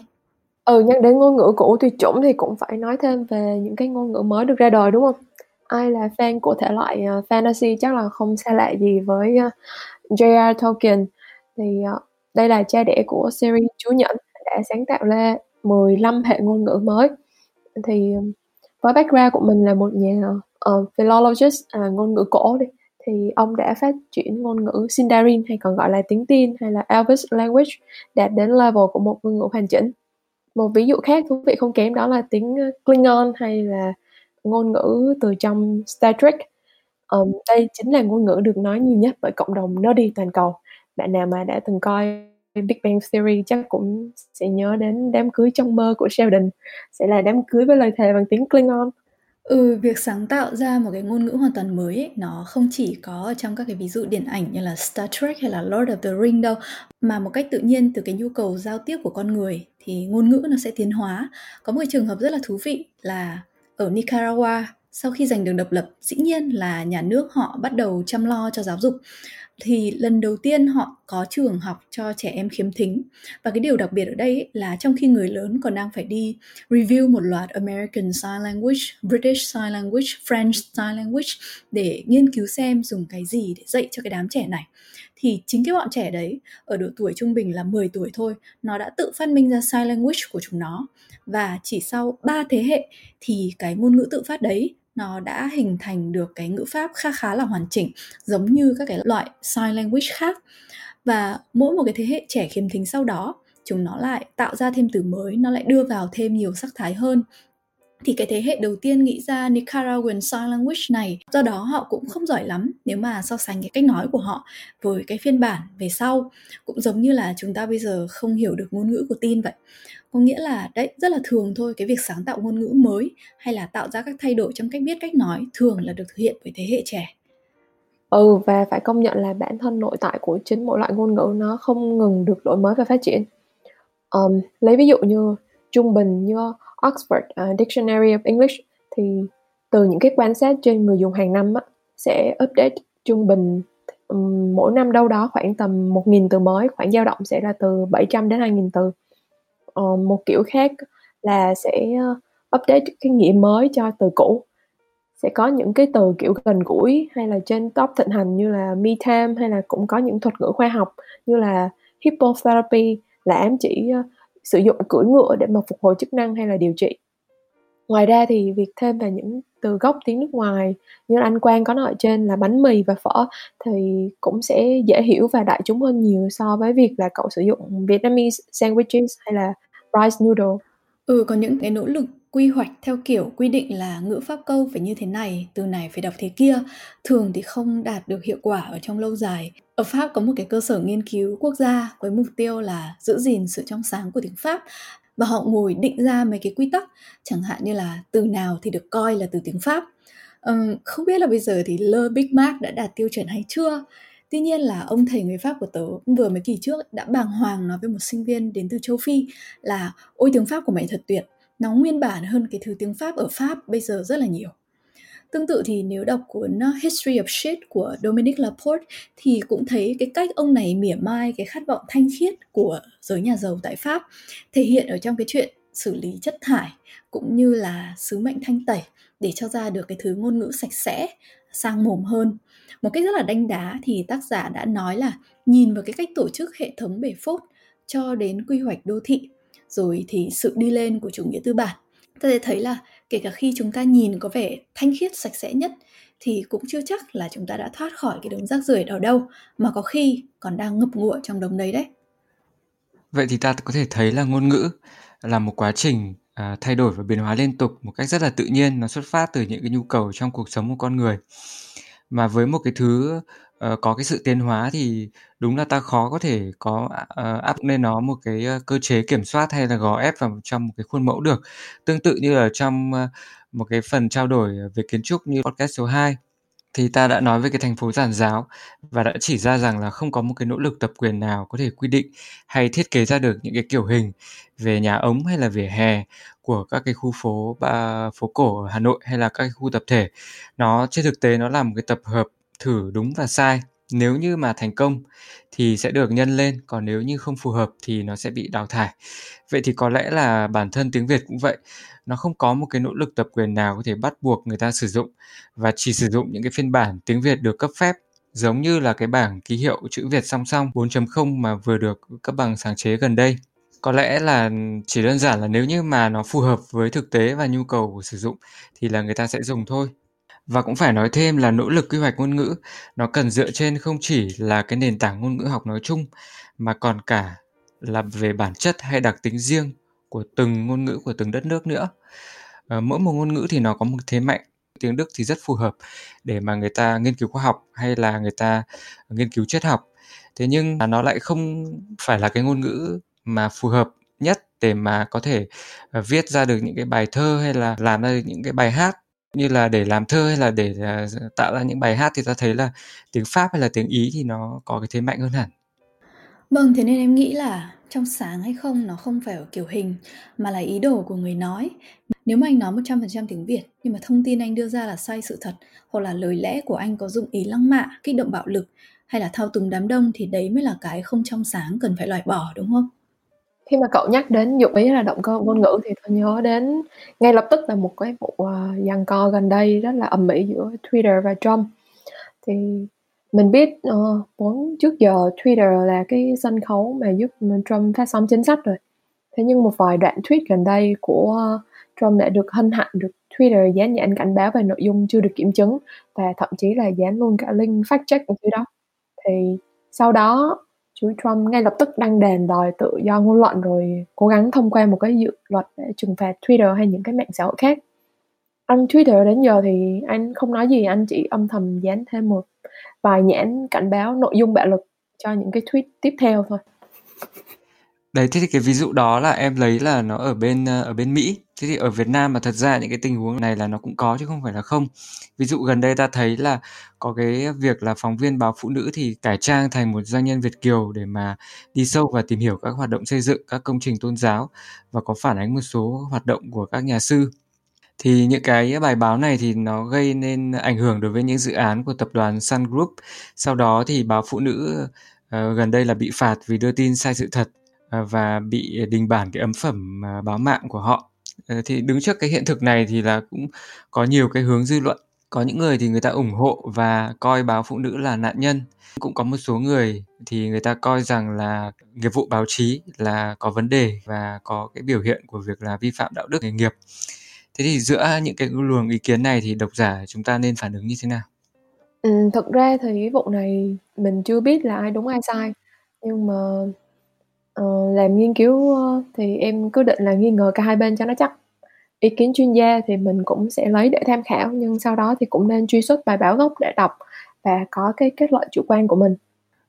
Ừ, nhắc đến ngôn ngữ cũ thì chủng thì cũng phải nói thêm về những cái ngôn ngữ mới được ra đời đúng không? Ai là fan của thể loại uh, fantasy chắc là không xa lạ gì với ờ, uh, J.R. Tolkien. Thì uh, đây là cha đẻ của series Chúa Nhẫn đã sáng tạo ra 15 hệ ngôn ngữ mới. Thì với background của mình là một nhà uh, philologist à, ngôn ngữ cổ đi thì ông đã phát triển ngôn ngữ Sindarin hay còn gọi là tiếng Tin hay là Elvish language đạt đến level của một ngôn ngữ hoàn chỉnh. Một ví dụ khác thú vị không kém đó là tiếng ờ, Klingon hay là ngôn ngữ từ trong Star Trek. Um, đây chính là ngôn ngữ được nói nhiều nhất bởi cộng đồng nerdy toàn cầu. Bạn nào mà đã từng coi Big Bang Theory chắc cũng sẽ nhớ đến đám cưới trong mơ của Sheldon sẽ là đám cưới với lời thề bằng tiếng Klingon. Ừ, việc sáng tạo ra một cái ngôn ngữ hoàn toàn mới ấy, nó không chỉ có trong các cái ví dụ điện ảnh như là Star Trek hay là Lord of the Ring đâu, mà một cách tự nhiên từ cái nhu cầu giao tiếp của con người thì ngôn ngữ nó sẽ tiến hóa. Có một cái trường hợp rất là thú vị là ở Nicaragua sau khi giành được độc lập, dĩ nhiên là nhà nước họ bắt đầu chăm lo cho giáo dục thì lần đầu tiên họ có trường học cho trẻ em khiếm thính. Và cái điều đặc biệt ở đây ấy, là trong khi người lớn còn đang phải đi review một loạt American Sign Language, British Sign Language, French Sign Language để nghiên cứu xem dùng cái gì để dạy cho cái đám trẻ này. Thì chính cái bọn trẻ đấy ở độ tuổi trung bình là 10 tuổi thôi nó đã tự phát minh ra sign language của chúng nó. Và chỉ sau 3 thế hệ thì cái ngôn ngữ tự phát đấy nó đã hình thành được cái ngữ pháp khá khá là hoàn chỉnh, giống như các cái loại sign language khác. Và mỗi một cái thế hệ trẻ khiếm thính sau đó, chúng nó lại tạo ra thêm từ mới, nó lại đưa vào thêm nhiều sắc thái hơn. Thì cái thế hệ đầu tiên nghĩ ra Nicaraguan Sign Language này, do đó họ cũng không giỏi lắm nếu mà so sánh cái cách nói của họ với cái phiên bản về sau. Cũng giống như là chúng ta bây giờ không hiểu được ngôn ngữ của tin vậy có nghĩa là đấy rất là thường thôi cái việc sáng tạo ngôn ngữ mới hay là tạo ra các thay đổi trong cách biết cách nói thường là được thực hiện bởi thế hệ trẻ. Ừ và phải công nhận là bản thân nội tại của chính mỗi loại ngôn ngữ nó không ngừng được đổi mới và phát triển. Um, lấy ví dụ như trung bình như Oxford uh, Dictionary of English thì từ những cái quan sát trên người dùng hàng năm á, sẽ update trung bình um, mỗi năm đâu đó khoảng tầm 1.000 từ mới khoảng dao động sẽ là từ 700 đến 2.000 từ uh, một kiểu khác là sẽ ờ, update cái nghĩa mới cho từ cũ. Sẽ có những cái từ kiểu gần gũi hay là trên top thịnh hành như là me time hay là cũng có những thuật ngữ khoa học như là hippotherapy là ám chỉ uh, sử dụng cưỡi ngựa để mà phục hồi chức năng hay là điều trị. Ngoài ra thì việc thêm vào những từ gốc tiếng nước ngoài như anh Quang có nói ở trên là bánh mì và phở thì cũng sẽ dễ hiểu và đại chúng hơn nhiều so với việc là cậu sử dụng Vietnamese sandwiches hay là rice noodle. Ừ, có những cái nỗ lực quy hoạch theo kiểu quy định là ngữ pháp câu phải như thế này, từ này phải đọc thế kia, thường thì không đạt được hiệu quả ở trong lâu dài. Ở Pháp có một cái cơ sở nghiên cứu quốc gia với mục tiêu là giữ gìn sự trong sáng của tiếng Pháp và họ ngồi định ra mấy cái quy tắc, chẳng hạn như là từ nào thì được coi là từ tiếng Pháp. Um, không biết là bây giờ thì Le Big Mac đã đạt tiêu chuẩn hay chưa? Tuy nhiên là ông thầy người Pháp của tớ vừa mấy kỳ trước đã bàng hoàng nói với một sinh viên đến từ châu Phi là ôi tiếng Pháp của mày thật tuyệt, nó nguyên bản hơn cái thứ tiếng Pháp ở Pháp bây giờ rất là nhiều. Tương tự thì nếu đọc cuốn uh, History of Shit của Dominic Laporte thì cũng thấy cái cách ông này mỉa mai cái khát vọng thanh khiết của giới nhà giàu tại Pháp thể hiện ở trong cái chuyện xử lý chất thải cũng như là sứ mệnh thanh tẩy để cho ra được cái thứ ngôn ngữ sạch sẽ sang mồm hơn một cách rất là đanh đá thì tác giả đã nói là nhìn vào cái cách tổ chức hệ thống bể phốt cho đến quy hoạch đô thị rồi thì sự đi lên của chủ nghĩa tư bản. Ta sẽ thấy là kể cả khi chúng ta nhìn có vẻ thanh khiết sạch sẽ nhất thì cũng chưa chắc là chúng ta đã thoát khỏi cái đống rác rưởi đó đâu mà có khi còn đang ngập ngụa trong đống đấy đấy. Vậy thì ta có thể thấy là ngôn ngữ là một quá trình à, thay đổi và biến hóa liên tục một cách rất là tự nhiên. Nó xuất phát từ những cái nhu cầu trong cuộc sống của con người mà với một cái thứ uh, có cái sự tiến hóa thì đúng là ta khó có thể có uh, áp lên nó một cái uh, cơ chế kiểm soát hay là gò ép vào trong một cái khuôn mẫu được. Tương tự như là trong uh, một cái phần trao đổi về kiến trúc như podcast số 2 thì ta đã nói về cái thành phố giản giáo và đã chỉ ra rằng là không có một cái nỗ lực tập quyền nào có thể quy định hay thiết kế ra được những cái kiểu hình về nhà ống hay là vỉa hè của các cái khu phố, ba phố cổ ở Hà Nội hay là các cái khu tập thể, nó trên thực tế nó là một cái tập hợp thử đúng và sai nếu như mà thành công thì sẽ được nhân lên, còn nếu như không phù hợp thì nó sẽ bị đào thải vậy thì có lẽ là bản thân tiếng việt cũng vậy, nó không có một cái nỗ lực tập quyền nào có thể bắt buộc người ta sử dụng và chỉ sử dụng những cái phiên bản tiếng việt được cấp phép, giống như là cái bảng ký hiệu chữ Việt song song 4.0 mà vừa được cấp bằng sáng chế gần đây. Có lẽ là chỉ đơn giản là nếu như mà nó phù hợp với thực tế và nhu cầu của sử dụng thì là người ta sẽ dùng thôi. Và cũng phải nói thêm là nỗ lực quy hoạch ngôn ngữ nó cần dựa trên không chỉ là cái nền tảng ngôn ngữ học nói chung mà còn cả là về bản chất hay đặc tính riêng của từng ngôn ngữ của từng đất nước nữa. À, mỗi một ngôn ngữ thì nó có một thế mạnh tiếng Đức thì rất phù hợp để mà người ta nghiên cứu khoa học hay là người ta nghiên cứu triết học. Thế nhưng nó lại không phải là cái ngôn ngữ mà phù hợp nhất để mà có thể ờ, viết ra được những cái bài thơ hay là làm ra được những cái bài hát như là để làm thơ hay là để ờ, tạo ra những bài hát thì ta thấy là tiếng Pháp hay là tiếng Ý thì nó có cái thế mạnh hơn hẳn. Vâng, thế nên em nghĩ là trong sáng hay không nó không phải ở kiểu hình mà là ý đồ của người nói. Nếu mà anh nói 100% tiếng Việt nhưng mà thông tin anh đưa ra là sai sự thật hoặc là lời lẽ của anh có dụng ý lăng mạ, kích động bạo lực hay là thao túng đám đông thì đấy mới là cái không trong sáng cần phải loại bỏ đúng không? Khi mà cậu nhắc đến dụng ý là động cơ ngôn ngữ thì tôi nhớ đến ngay lập tức là một cái vụ uh, giằng co gần đây rất là ầm ĩ giữa Twitter và Trump. Thì mình biết uh, trước giờ Twitter là cái sân khấu mà giúp Trump phát sóng chính sách rồi. Thế nhưng một vài đoạn tweet gần đây của Trump đã được hân hạnh được Twitter dán nhãn cảnh báo về nội dung chưa được kiểm chứng và thậm chí là dán luôn cả link fact check ở dưới đó. Thì sau đó chú Trump ngay lập tức đăng đền đòi tự do ngôn luận rồi cố gắng thông qua một cái dự luật để trừng phạt Twitter hay những cái mạng xã hội khác. Anh Twitter đến giờ thì anh không nói gì, anh chỉ âm thầm dán thêm một vài nhãn cảnh báo nội dung bạo lực cho những cái tweet tiếp theo thôi. Đấy, thế thì cái ví dụ đó là em lấy là nó ở bên ờ, ở bên Mỹ. Thế thì ở Việt Nam mà thật ra những cái tình huống này là nó cũng có chứ không phải là không. Ví dụ gần đây ta thấy là có cái việc là phóng viên báo phụ nữ thì cải trang thành một doanh nhân Việt kiều để mà đi sâu và tìm hiểu các hoạt động xây dựng, các công trình tôn giáo và có phản ánh một số hoạt động của các nhà sư. Thì những cái bài báo này thì nó gây nên ảnh hưởng đối với những dự án của tập đoàn Sun Group. Sau đó thì báo phụ nữ uh, gần đây là bị phạt vì đưa tin sai sự thật À, và bị đình bản cái ấn phẩm à, báo mạng của họ. Ờ, thì đứng trước cái hiện thực này thì là cũng có nhiều cái hướng dư luận. Có những người thì người ta ủng hộ và coi báo phụ nữ là nạn nhân. Cũng có một số người thì người ta coi rằng là nghiệp vụ báo chí là có vấn đề và có cái biểu hiện của việc là vi phạm đạo đức nghề nghiệp. Thế thì giữa những cái luồng ý kiến này thì độc giả chúng ta nên phản ứng như thế nào? Ừ, thực ra thì cái vụ này mình chưa biết là ai đúng ai sai. Nhưng mà Ờ, làm nghiên cứu, ờ, thì em cứ định là nghi ngờ cả hai bên cho nó chắc. Ý kiến chuyên gia thì mình cũng sẽ lấy để tham khảo, nhưng sau đó thì cũng nên truy xuất bài báo gốc để đọc và có cái kết luận chủ quan của mình.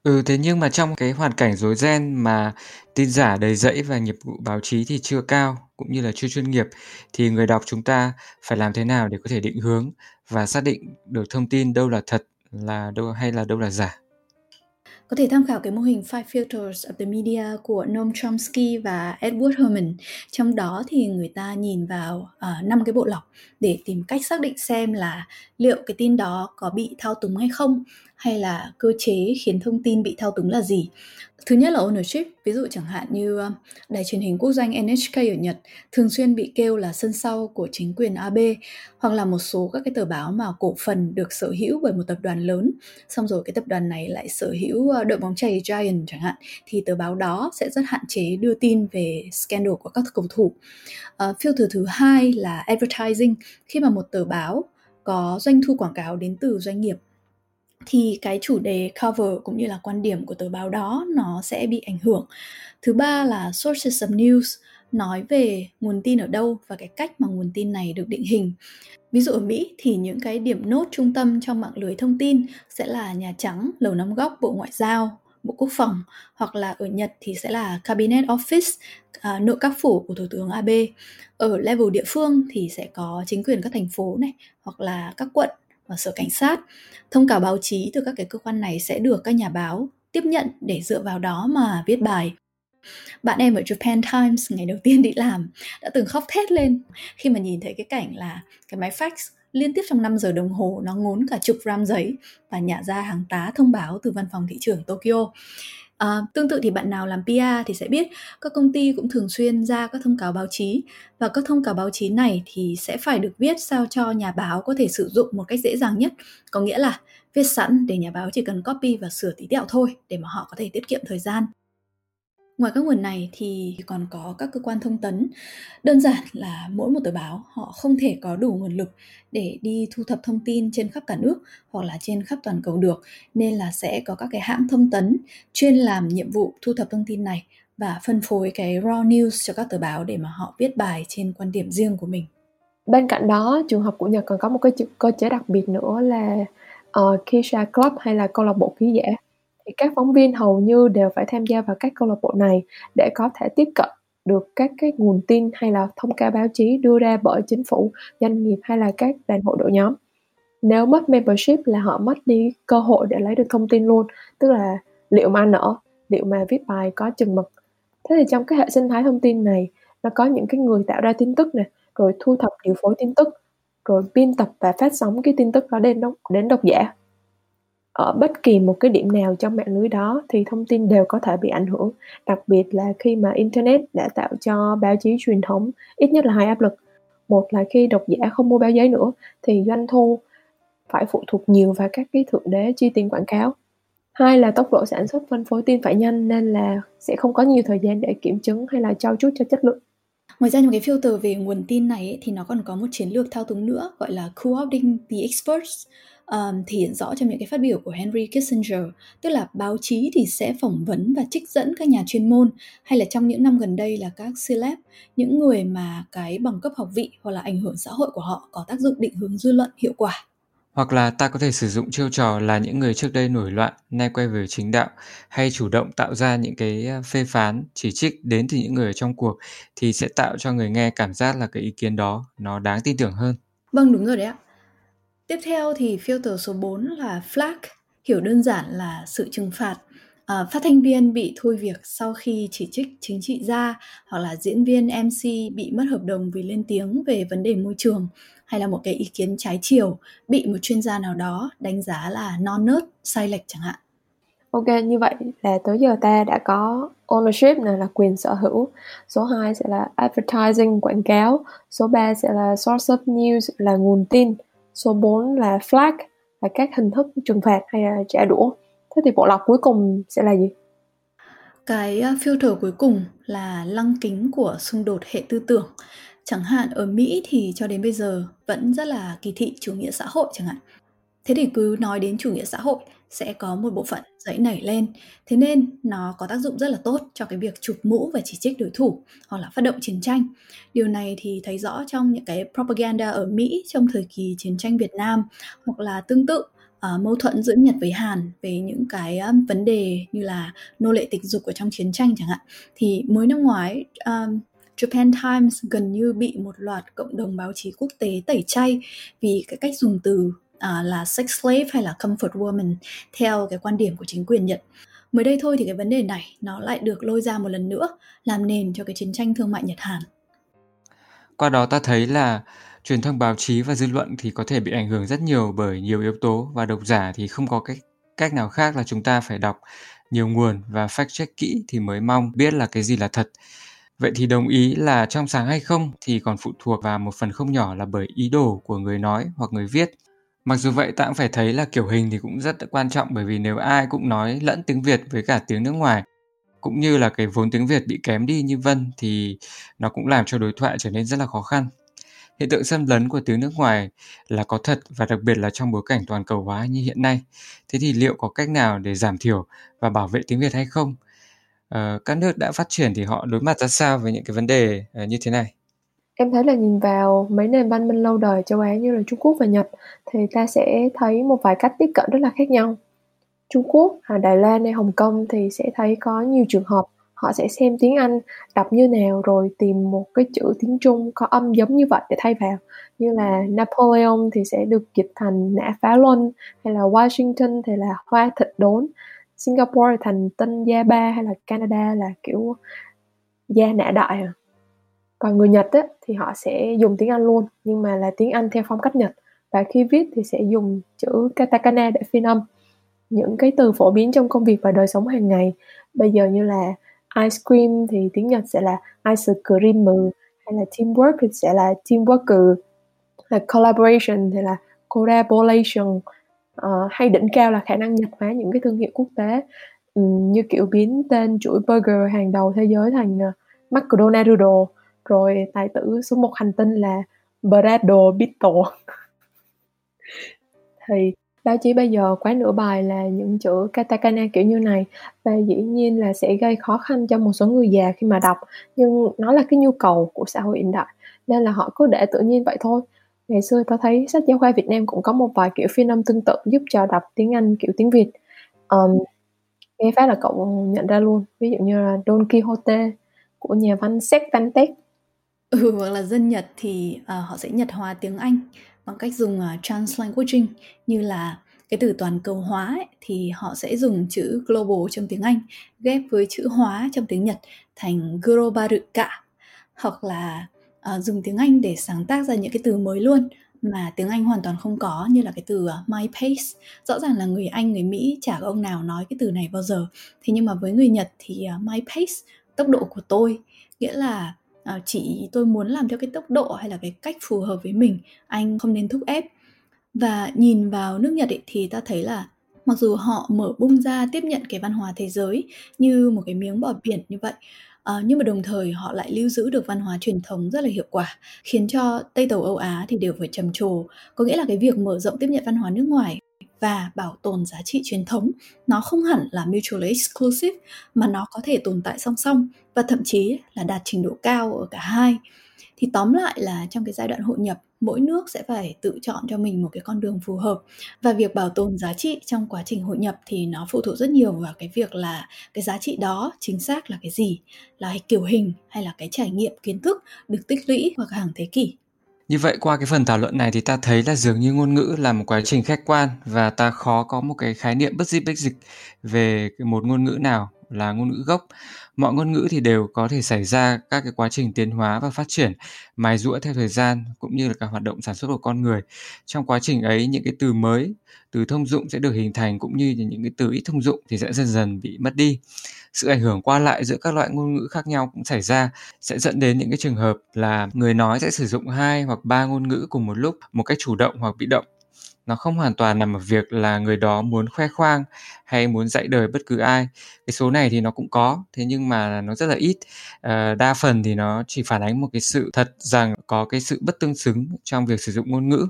Ừ, thế nhưng mà trong cái hoàn cảnh rối ren mà tin giả đầy rẫy và nghiệp vụ báo chí thì chưa cao, cũng như là chưa chuyên nghiệp, thì người đọc chúng ta phải làm thế nào để có thể định hướng và xác định được thông tin đâu là thật là đâu hay là đâu là giả? Có thể tham khảo cái mô hình Five Filters of the Media của Noam Chomsky và Edward Herman. Trong đó thì người ta nhìn vào ờ, năm uh, cái bộ lọc để tìm cách xác định xem là liệu cái tin đó có bị thao túng hay không hay là cơ chế khiến thông tin bị thao túng là gì? Thứ nhất là ownership. Ví dụ chẳng hạn như ờ, đài truyền hình quốc doanh NHK ở Nhật thường xuyên bị kêu là sân sau của chính quyền Abe hoặc là một số các cái tờ báo mà cổ phần được sở hữu bởi một tập đoàn lớn. Xong rồi cái tập đoàn này lại sở hữu ờ, đội bóng chày Giant chẳng hạn thì tờ báo đó sẽ rất hạn chế đưa tin về scandal của các cầu thủ. Ờ, uh, filter thứ hai là advertising. Khi mà một tờ báo có doanh thu quảng cáo đến từ doanh nghiệp thì cái chủ đề cover cũng như là quan điểm của tờ báo đó nó sẽ bị ảnh hưởng. Thứ ba là sources of news nói về nguồn tin ở đâu và cái cách mà nguồn tin này được định hình. Ví dụ ở Mỹ thì những cái điểm nốt trung tâm trong mạng lưới thông tin sẽ là Nhà Trắng, Lầu Năm Góc, Bộ Ngoại giao, Bộ Quốc phòng hoặc là ở Nhật thì sẽ là Cabinet Office, à, nội các phủ của Thủ tướng Abe. Ở level địa phương thì sẽ có chính quyền các thành phố này hoặc là các quận và sở cảnh sát. Thông cáo báo chí từ các cái cơ quan này sẽ được các nhà báo tiếp nhận để dựa vào đó mà viết bài. Bạn em ở Japan Times ngày đầu tiên đi làm đã từng khóc thét lên khi mà nhìn thấy cái cảnh là cái máy fax liên tiếp trong 5 giờ đồng hồ nó ngốn cả chục gram giấy và nhả ra hàng tá thông báo từ văn phòng thị trưởng Tokyo. À, tương tự thì bạn nào làm PR thì sẽ biết các công ty cũng thường xuyên ra các thông cáo báo chí và các thông cáo báo chí này thì sẽ phải được viết sao cho nhà báo có thể sử dụng một cách dễ dàng nhất. Có nghĩa là viết sẵn để nhà báo chỉ cần copy và sửa tí tẹo thôi để mà họ có thể tiết kiệm thời gian. Ngoài các nguồn này thì còn có các cơ quan thông tấn. Đơn giản là mỗi một tờ báo họ không thể có đủ nguồn lực để đi thu thập thông tin trên khắp cả nước hoặc là trên khắp toàn cầu được, nên là sẽ có các cái hãng thông tấn chuyên làm nhiệm vụ thu thập thông tin này và phân phối cái raw news cho các tờ báo để mà họ viết bài trên quan điểm riêng của mình. Bên cạnh đó, trường học của Nhật còn có một cái cơ chế đặc biệt nữa là uh, Kisha Club hay là câu lạc bộ ký giả thì các phóng viên hầu như đều phải tham gia vào các câu lạc bộ này để có thể tiếp cận được các cái nguồn tin hay là thông cáo báo chí đưa ra bởi chính phủ, doanh nghiệp hay là các đoàn hội đội nhóm. Nếu mất membership là họ mất đi cơ hội để lấy được thông tin luôn, tức là liệu mà nở, liệu mà viết bài có chừng mực. Thế thì trong cái hệ sinh thái thông tin này, nó có những cái người tạo ra tin tức này, rồi thu thập điều phối tin tức, rồi biên tập và phát sóng cái tin tức đó đến đến độc giả ở bất kỳ một cái điểm nào trong mạng lưới đó thì thông tin đều có thể bị ảnh hưởng đặc biệt là khi mà internet đã tạo cho báo chí truyền thống ít nhất là hai áp lực. Một là khi độc giả không mua báo giấy nữa thì doanh thu phải phụ thuộc nhiều vào các cái thượng đế chi tiền quảng cáo. Hai là tốc độ sản xuất phân phối tin phải nhanh nên là sẽ không có nhiều thời gian để kiểm chứng hay là trau chút cho chất lượng. Ngoài ra những cái filter về nguồn tin này ấy, thì nó còn có một chiến lược thao túng nữa gọi là co-opting the experts um, thể hiện rõ trong những cái phát biểu của Henry Kissinger, tức là báo chí thì sẽ phỏng vấn và trích dẫn các nhà chuyên môn hay là trong những năm gần đây là các celeb, những người mà cái bằng cấp học vị hoặc là ảnh hưởng xã hội của họ có tác dụng định hướng dư luận hiệu quả. Hoặc là ta có thể sử dụng chiêu trò là những người trước đây nổi loạn, nay quay về chính đạo, hay chủ động tạo ra những cái phê phán, chỉ trích đến từ những người ở trong cuộc thì sẽ tạo cho người nghe cảm giác là cái ý kiến đó nó đáng tin tưởng hơn. Vâng đúng rồi đấy ạ. Tiếp theo thì filter số 4 là flag, hiểu đơn giản là sự trừng phạt. À, phát thanh viên bị thôi việc sau khi chỉ trích chính trị gia hoặc là diễn viên MC bị mất hợp đồng vì lên tiếng về vấn đề môi trường hay là một cái ý kiến trái chiều bị một chuyên gia nào đó đánh giá là non nớt, sai lệch chẳng hạn. Ok, như vậy là tới giờ ta đã có ownership này là quyền sở hữu, số 2 sẽ là advertising quảng cáo, số 3 sẽ là source of news là nguồn tin, số 4 là flag, là các hình thức trừng phạt hay là trả đũa. Thế thì bộ lọc cuối cùng sẽ là gì? Cái ờ, filter cuối cùng là lăng kính của xung đột hệ tư tưởng. Chẳng hạn ở mỹ thì cho đến bây giờ vẫn rất là kỳ thị chủ nghĩa xã hội chẳng hạn. Thế thì cứ nói đến chủ nghĩa xã hội sẽ có một bộ phận dậy nảy lên. Thế nên nó có tác dụng rất là tốt cho cái việc chụp mũ và chỉ trích đối thủ hoặc là phát động chiến tranh. Điều này thì thấy rõ trong những cái propaganda ở mỹ trong thời kỳ chiến tranh việt nam hoặc là tương tự uh, mâu thuẫn giữa Nhật với Hàn về những cái um, vấn đề như là nô lệ tình dục ở trong chiến tranh chẳng hạn. Thì mới năm ngoái um, Japan Times gần như bị một loạt cộng đồng báo chí quốc tế tẩy chay vì cái cách dùng từ à, là sex slave hay là comfort woman theo cái quan điểm của chính quyền Nhật. Mới đây thôi thì cái vấn đề này nó lại được lôi ra một lần nữa làm nền cho cái chiến tranh thương mại Nhật Hàn. Qua đó ta thấy là truyền thông báo chí và dư luận thì có thể bị ảnh hưởng rất nhiều bởi nhiều yếu tố và độc giả thì không có cách cách nào khác là chúng ta phải đọc nhiều nguồn và fact check kỹ thì mới mong biết là cái gì là thật. Vậy thì đồng ý là trong sáng hay không thì còn phụ thuộc vào một phần không nhỏ là bởi ý đồ của người nói hoặc người viết. Mặc dù vậy ta cũng phải thấy là kiểu hình thì cũng rất quan trọng bởi vì nếu ai cũng nói lẫn tiếng Việt với cả tiếng nước ngoài cũng như là cái vốn tiếng Việt bị kém đi như Vân thì nó cũng làm cho đối thoại trở nên rất là khó khăn. Hiện tượng xâm lấn của tiếng nước ngoài là có thật và đặc biệt là trong bối cảnh toàn cầu hóa như hiện nay. Thế thì liệu có cách nào để giảm thiểu và bảo vệ tiếng Việt hay không? Ờ, các nước đã phát triển thì họ đối mặt ra sao với những cái vấn đề ờ, như thế này? Em thấy là nhìn vào mấy nền văn minh lâu đời châu Á như là Trung Quốc và Nhật thì ta sẽ thấy một vài cách tiếp cận rất là khác nhau. Trung Quốc, à, Đài Loan hay Hồng Kông thì sẽ thấy có nhiều trường hợp họ sẽ xem tiếng Anh đọc như nào rồi tìm một cái chữ tiếng Trung có âm giống như vậy để thay vào như là Napoleon thì sẽ được dịch thành nã phá luân hay là Washington thì là hoa thịt đốn Singapore thành tân gia ba hay là Canada là kiểu gia nã đại à còn người Nhật á, thì họ sẽ dùng tiếng Anh luôn nhưng mà là tiếng Anh theo phong cách Nhật. Và khi viết thì sẽ dùng chữ katakana để phiên âm. Những cái từ phổ biến trong công việc và đời sống hàng ngày. Bây giờ như là ice cream thì tiếng Nhật sẽ là ice cream hay là teamwork thì sẽ là teamwork là collaboration thì là collaboration. Uh, hay đỉnh cao là khả năng nhập hóa những cái thương hiệu quốc tế. Um, như kiểu biến tên chuỗi burger hàng đầu thế giới thành uh, McDonald's rồi tài tử số một hành tinh là Brado Bitto. Thì báo chí bây giờ quá nửa bài là những chữ katakana kiểu như này và dĩ nhiên là sẽ gây khó khăn cho một số người già khi mà đọc nhưng nó là cái nhu cầu của xã hội hiện đại nên là họ cứ để tự nhiên vậy thôi. Ngày xưa tôi thấy sách giáo khoa Việt Nam cũng có một vài kiểu phiên âm tương tự giúp cho đọc tiếng Anh kiểu tiếng Việt. Um, nghe phát là cậu nhận ra luôn ví dụ như là Don Quixote của nhà văn Sách Văn Tech ừ, hoặc là dân Nhật thì uh, họ sẽ nhật hóa tiếng Anh bằng cách dùng à, uh, translanguaging như là cái từ toàn cầu hóa ấy, thì họ sẽ dùng chữ global trong tiếng Anh ghép với chữ hóa trong tiếng Nhật thành globaruka hoặc là uh, dùng tiếng Anh để sáng tác ra những cái từ mới luôn mà tiếng Anh hoàn toàn không có như là cái từ uh, my pace. Rõ ràng là người Anh người Mỹ chả có ông nào nói cái từ này bao giờ. Thế nhưng mà với người Nhật thì uh, my pace tốc độ của tôi nghĩa là à, chỉ tôi muốn làm theo cái tốc độ hay là cái cách phù hợp với mình anh không nên thúc ép. Và nhìn vào nước Nhật ấy, thì ta thấy là mặc dù họ mở bung ra tiếp nhận cái văn hóa thế giới như một cái miếng bọt biển như vậy À, nhưng mà đồng thời họ lại lưu giữ được văn hóa truyền thống rất là hiệu quả khiến cho Tây Tàu Âu Á thì đều phải trầm trồ. Có nghĩa là cái việc mở rộng tiếp nhận văn hóa nước ngoài và bảo tồn giá trị truyền thống. Nó không hẳn là mutually exclusive, mà nó có thể tồn tại song song và thậm chí là đạt trình độ cao ở cả hai. Thì tóm lại là trong cái giai đoạn hội nhập, mỗi nước sẽ phải tự chọn cho mình một cái con đường phù hợp. Và việc bảo tồn giá trị trong quá trình hội nhập thì nó phụ thuộc rất nhiều vào cái việc là cái giá trị đó chính xác là cái gì, là cái kiểu hình hay là cái trải nghiệm, kiến thức được tích lũy qua hàng thế kỷ như vậy qua cái phần thảo luận này thì ta thấy là dường như ngôn ngữ là một quá trình khách quan và ta khó có một cái khái niệm bất di bất dịch về một ngôn ngữ nào là ngôn ngữ gốc. Mọi ngôn ngữ thì đều có thể xảy ra các cái quá trình tiến hóa và phát triển mài rũa theo thời gian cũng như là các hoạt động sản xuất của con người. Trong quá trình ấy, những cái từ mới, từ thông dụng sẽ được hình thành cũng như những cái từ ít thông dụng thì sẽ dần dần bị mất đi sự ảnh hưởng qua lại giữa các loại ngôn ngữ khác nhau cũng xảy ra sẽ dẫn đến những cái trường hợp là người nói sẽ sử dụng hai hoặc ba ngôn ngữ cùng một lúc một cách chủ động hoặc bị động. Nó không hoàn toàn nằm ở việc là người đó muốn khoe khoang hay muốn dạy đời bất cứ ai. Cái số này thì nó cũng có thế nhưng mà nó rất là ít. À, đa phần thì nó chỉ phản ánh một cái sự thật rằng có cái sự bất tương xứng trong việc sử dụng ngôn ngữ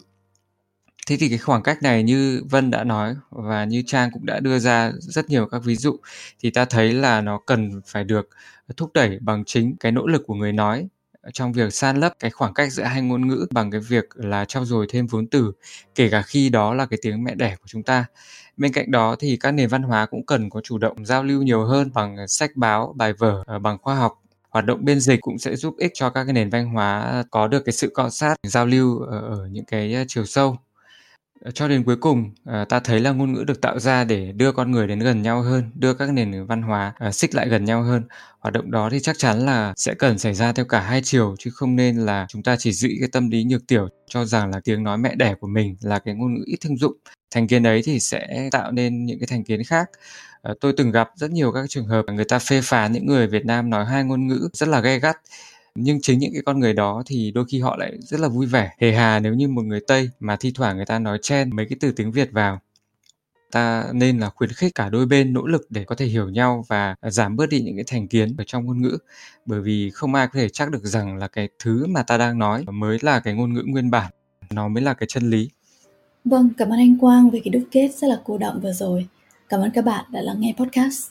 thế thì cái khoảng cách này như vân đã nói và như trang cũng đã đưa ra rất nhiều các ví dụ, thì ta thấy là nó cần phải được thúc đẩy bằng chính cái nỗ lực của người nói trong việc san lấp cái khoảng cách giữa hai ngôn ngữ bằng cái việc là trau dồi thêm vốn từ, kể cả khi đó là cái tiếng mẹ đẻ của chúng ta. Bên cạnh đó thì các nền văn hóa cũng cần có chủ động giao lưu nhiều hơn bằng sách báo, bài vở ờ, bằng khoa học. Hoạt động biên dịch cũng sẽ giúp ích cho các cái nền văn hóa có được cái sự cọ sát, giao lưu ờ, ở những cái ờ, chiều sâu. Ờ, cho đến cuối cùng ờ, ta thấy là ngôn ngữ được tạo ra để đưa con người đến gần nhau hơn, đưa các nền văn hóa ờ, xích lại gần nhau hơn. Hoạt động đó thì chắc chắn là sẽ cần xảy ra theo cả hai chiều, chứ không nên là chúng ta chỉ giữ cái tâm lý nhược tiểu, cho rằng là tiếng nói mẹ đẻ của mình là cái ngôn ngữ ít thông dụng. Thành kiến ấy thì sẽ tạo nên những cái thành kiến khác. Tôi từng gặp rất nhiều các trường hợp người ta phê phán những người Việt Nam nói hai ngôn ngữ rất là gay gắt nhưng chính những cái con người đó thì đôi khi họ lại rất là vui vẻ. Hề hà nếu như một người tây mà thi thoảng người ta nói chen mấy cái từ tiếng việt vào, ta nên là khuyến khích cả đôi bên nỗ lực để có thể hiểu nhau và giảm bớt đi những cái thành kiến ở trong ngôn ngữ. Bởi vì không ai có thể chắc được rằng là cái thứ mà ta đang nói mới là cái ngôn ngữ nguyên bản, nó mới là cái chân lý. Vâng cảm ơn anh quang về cái đúc kết rất là cô động vừa rồi. Cảm ơn các bạn đã lắng nghe podcast.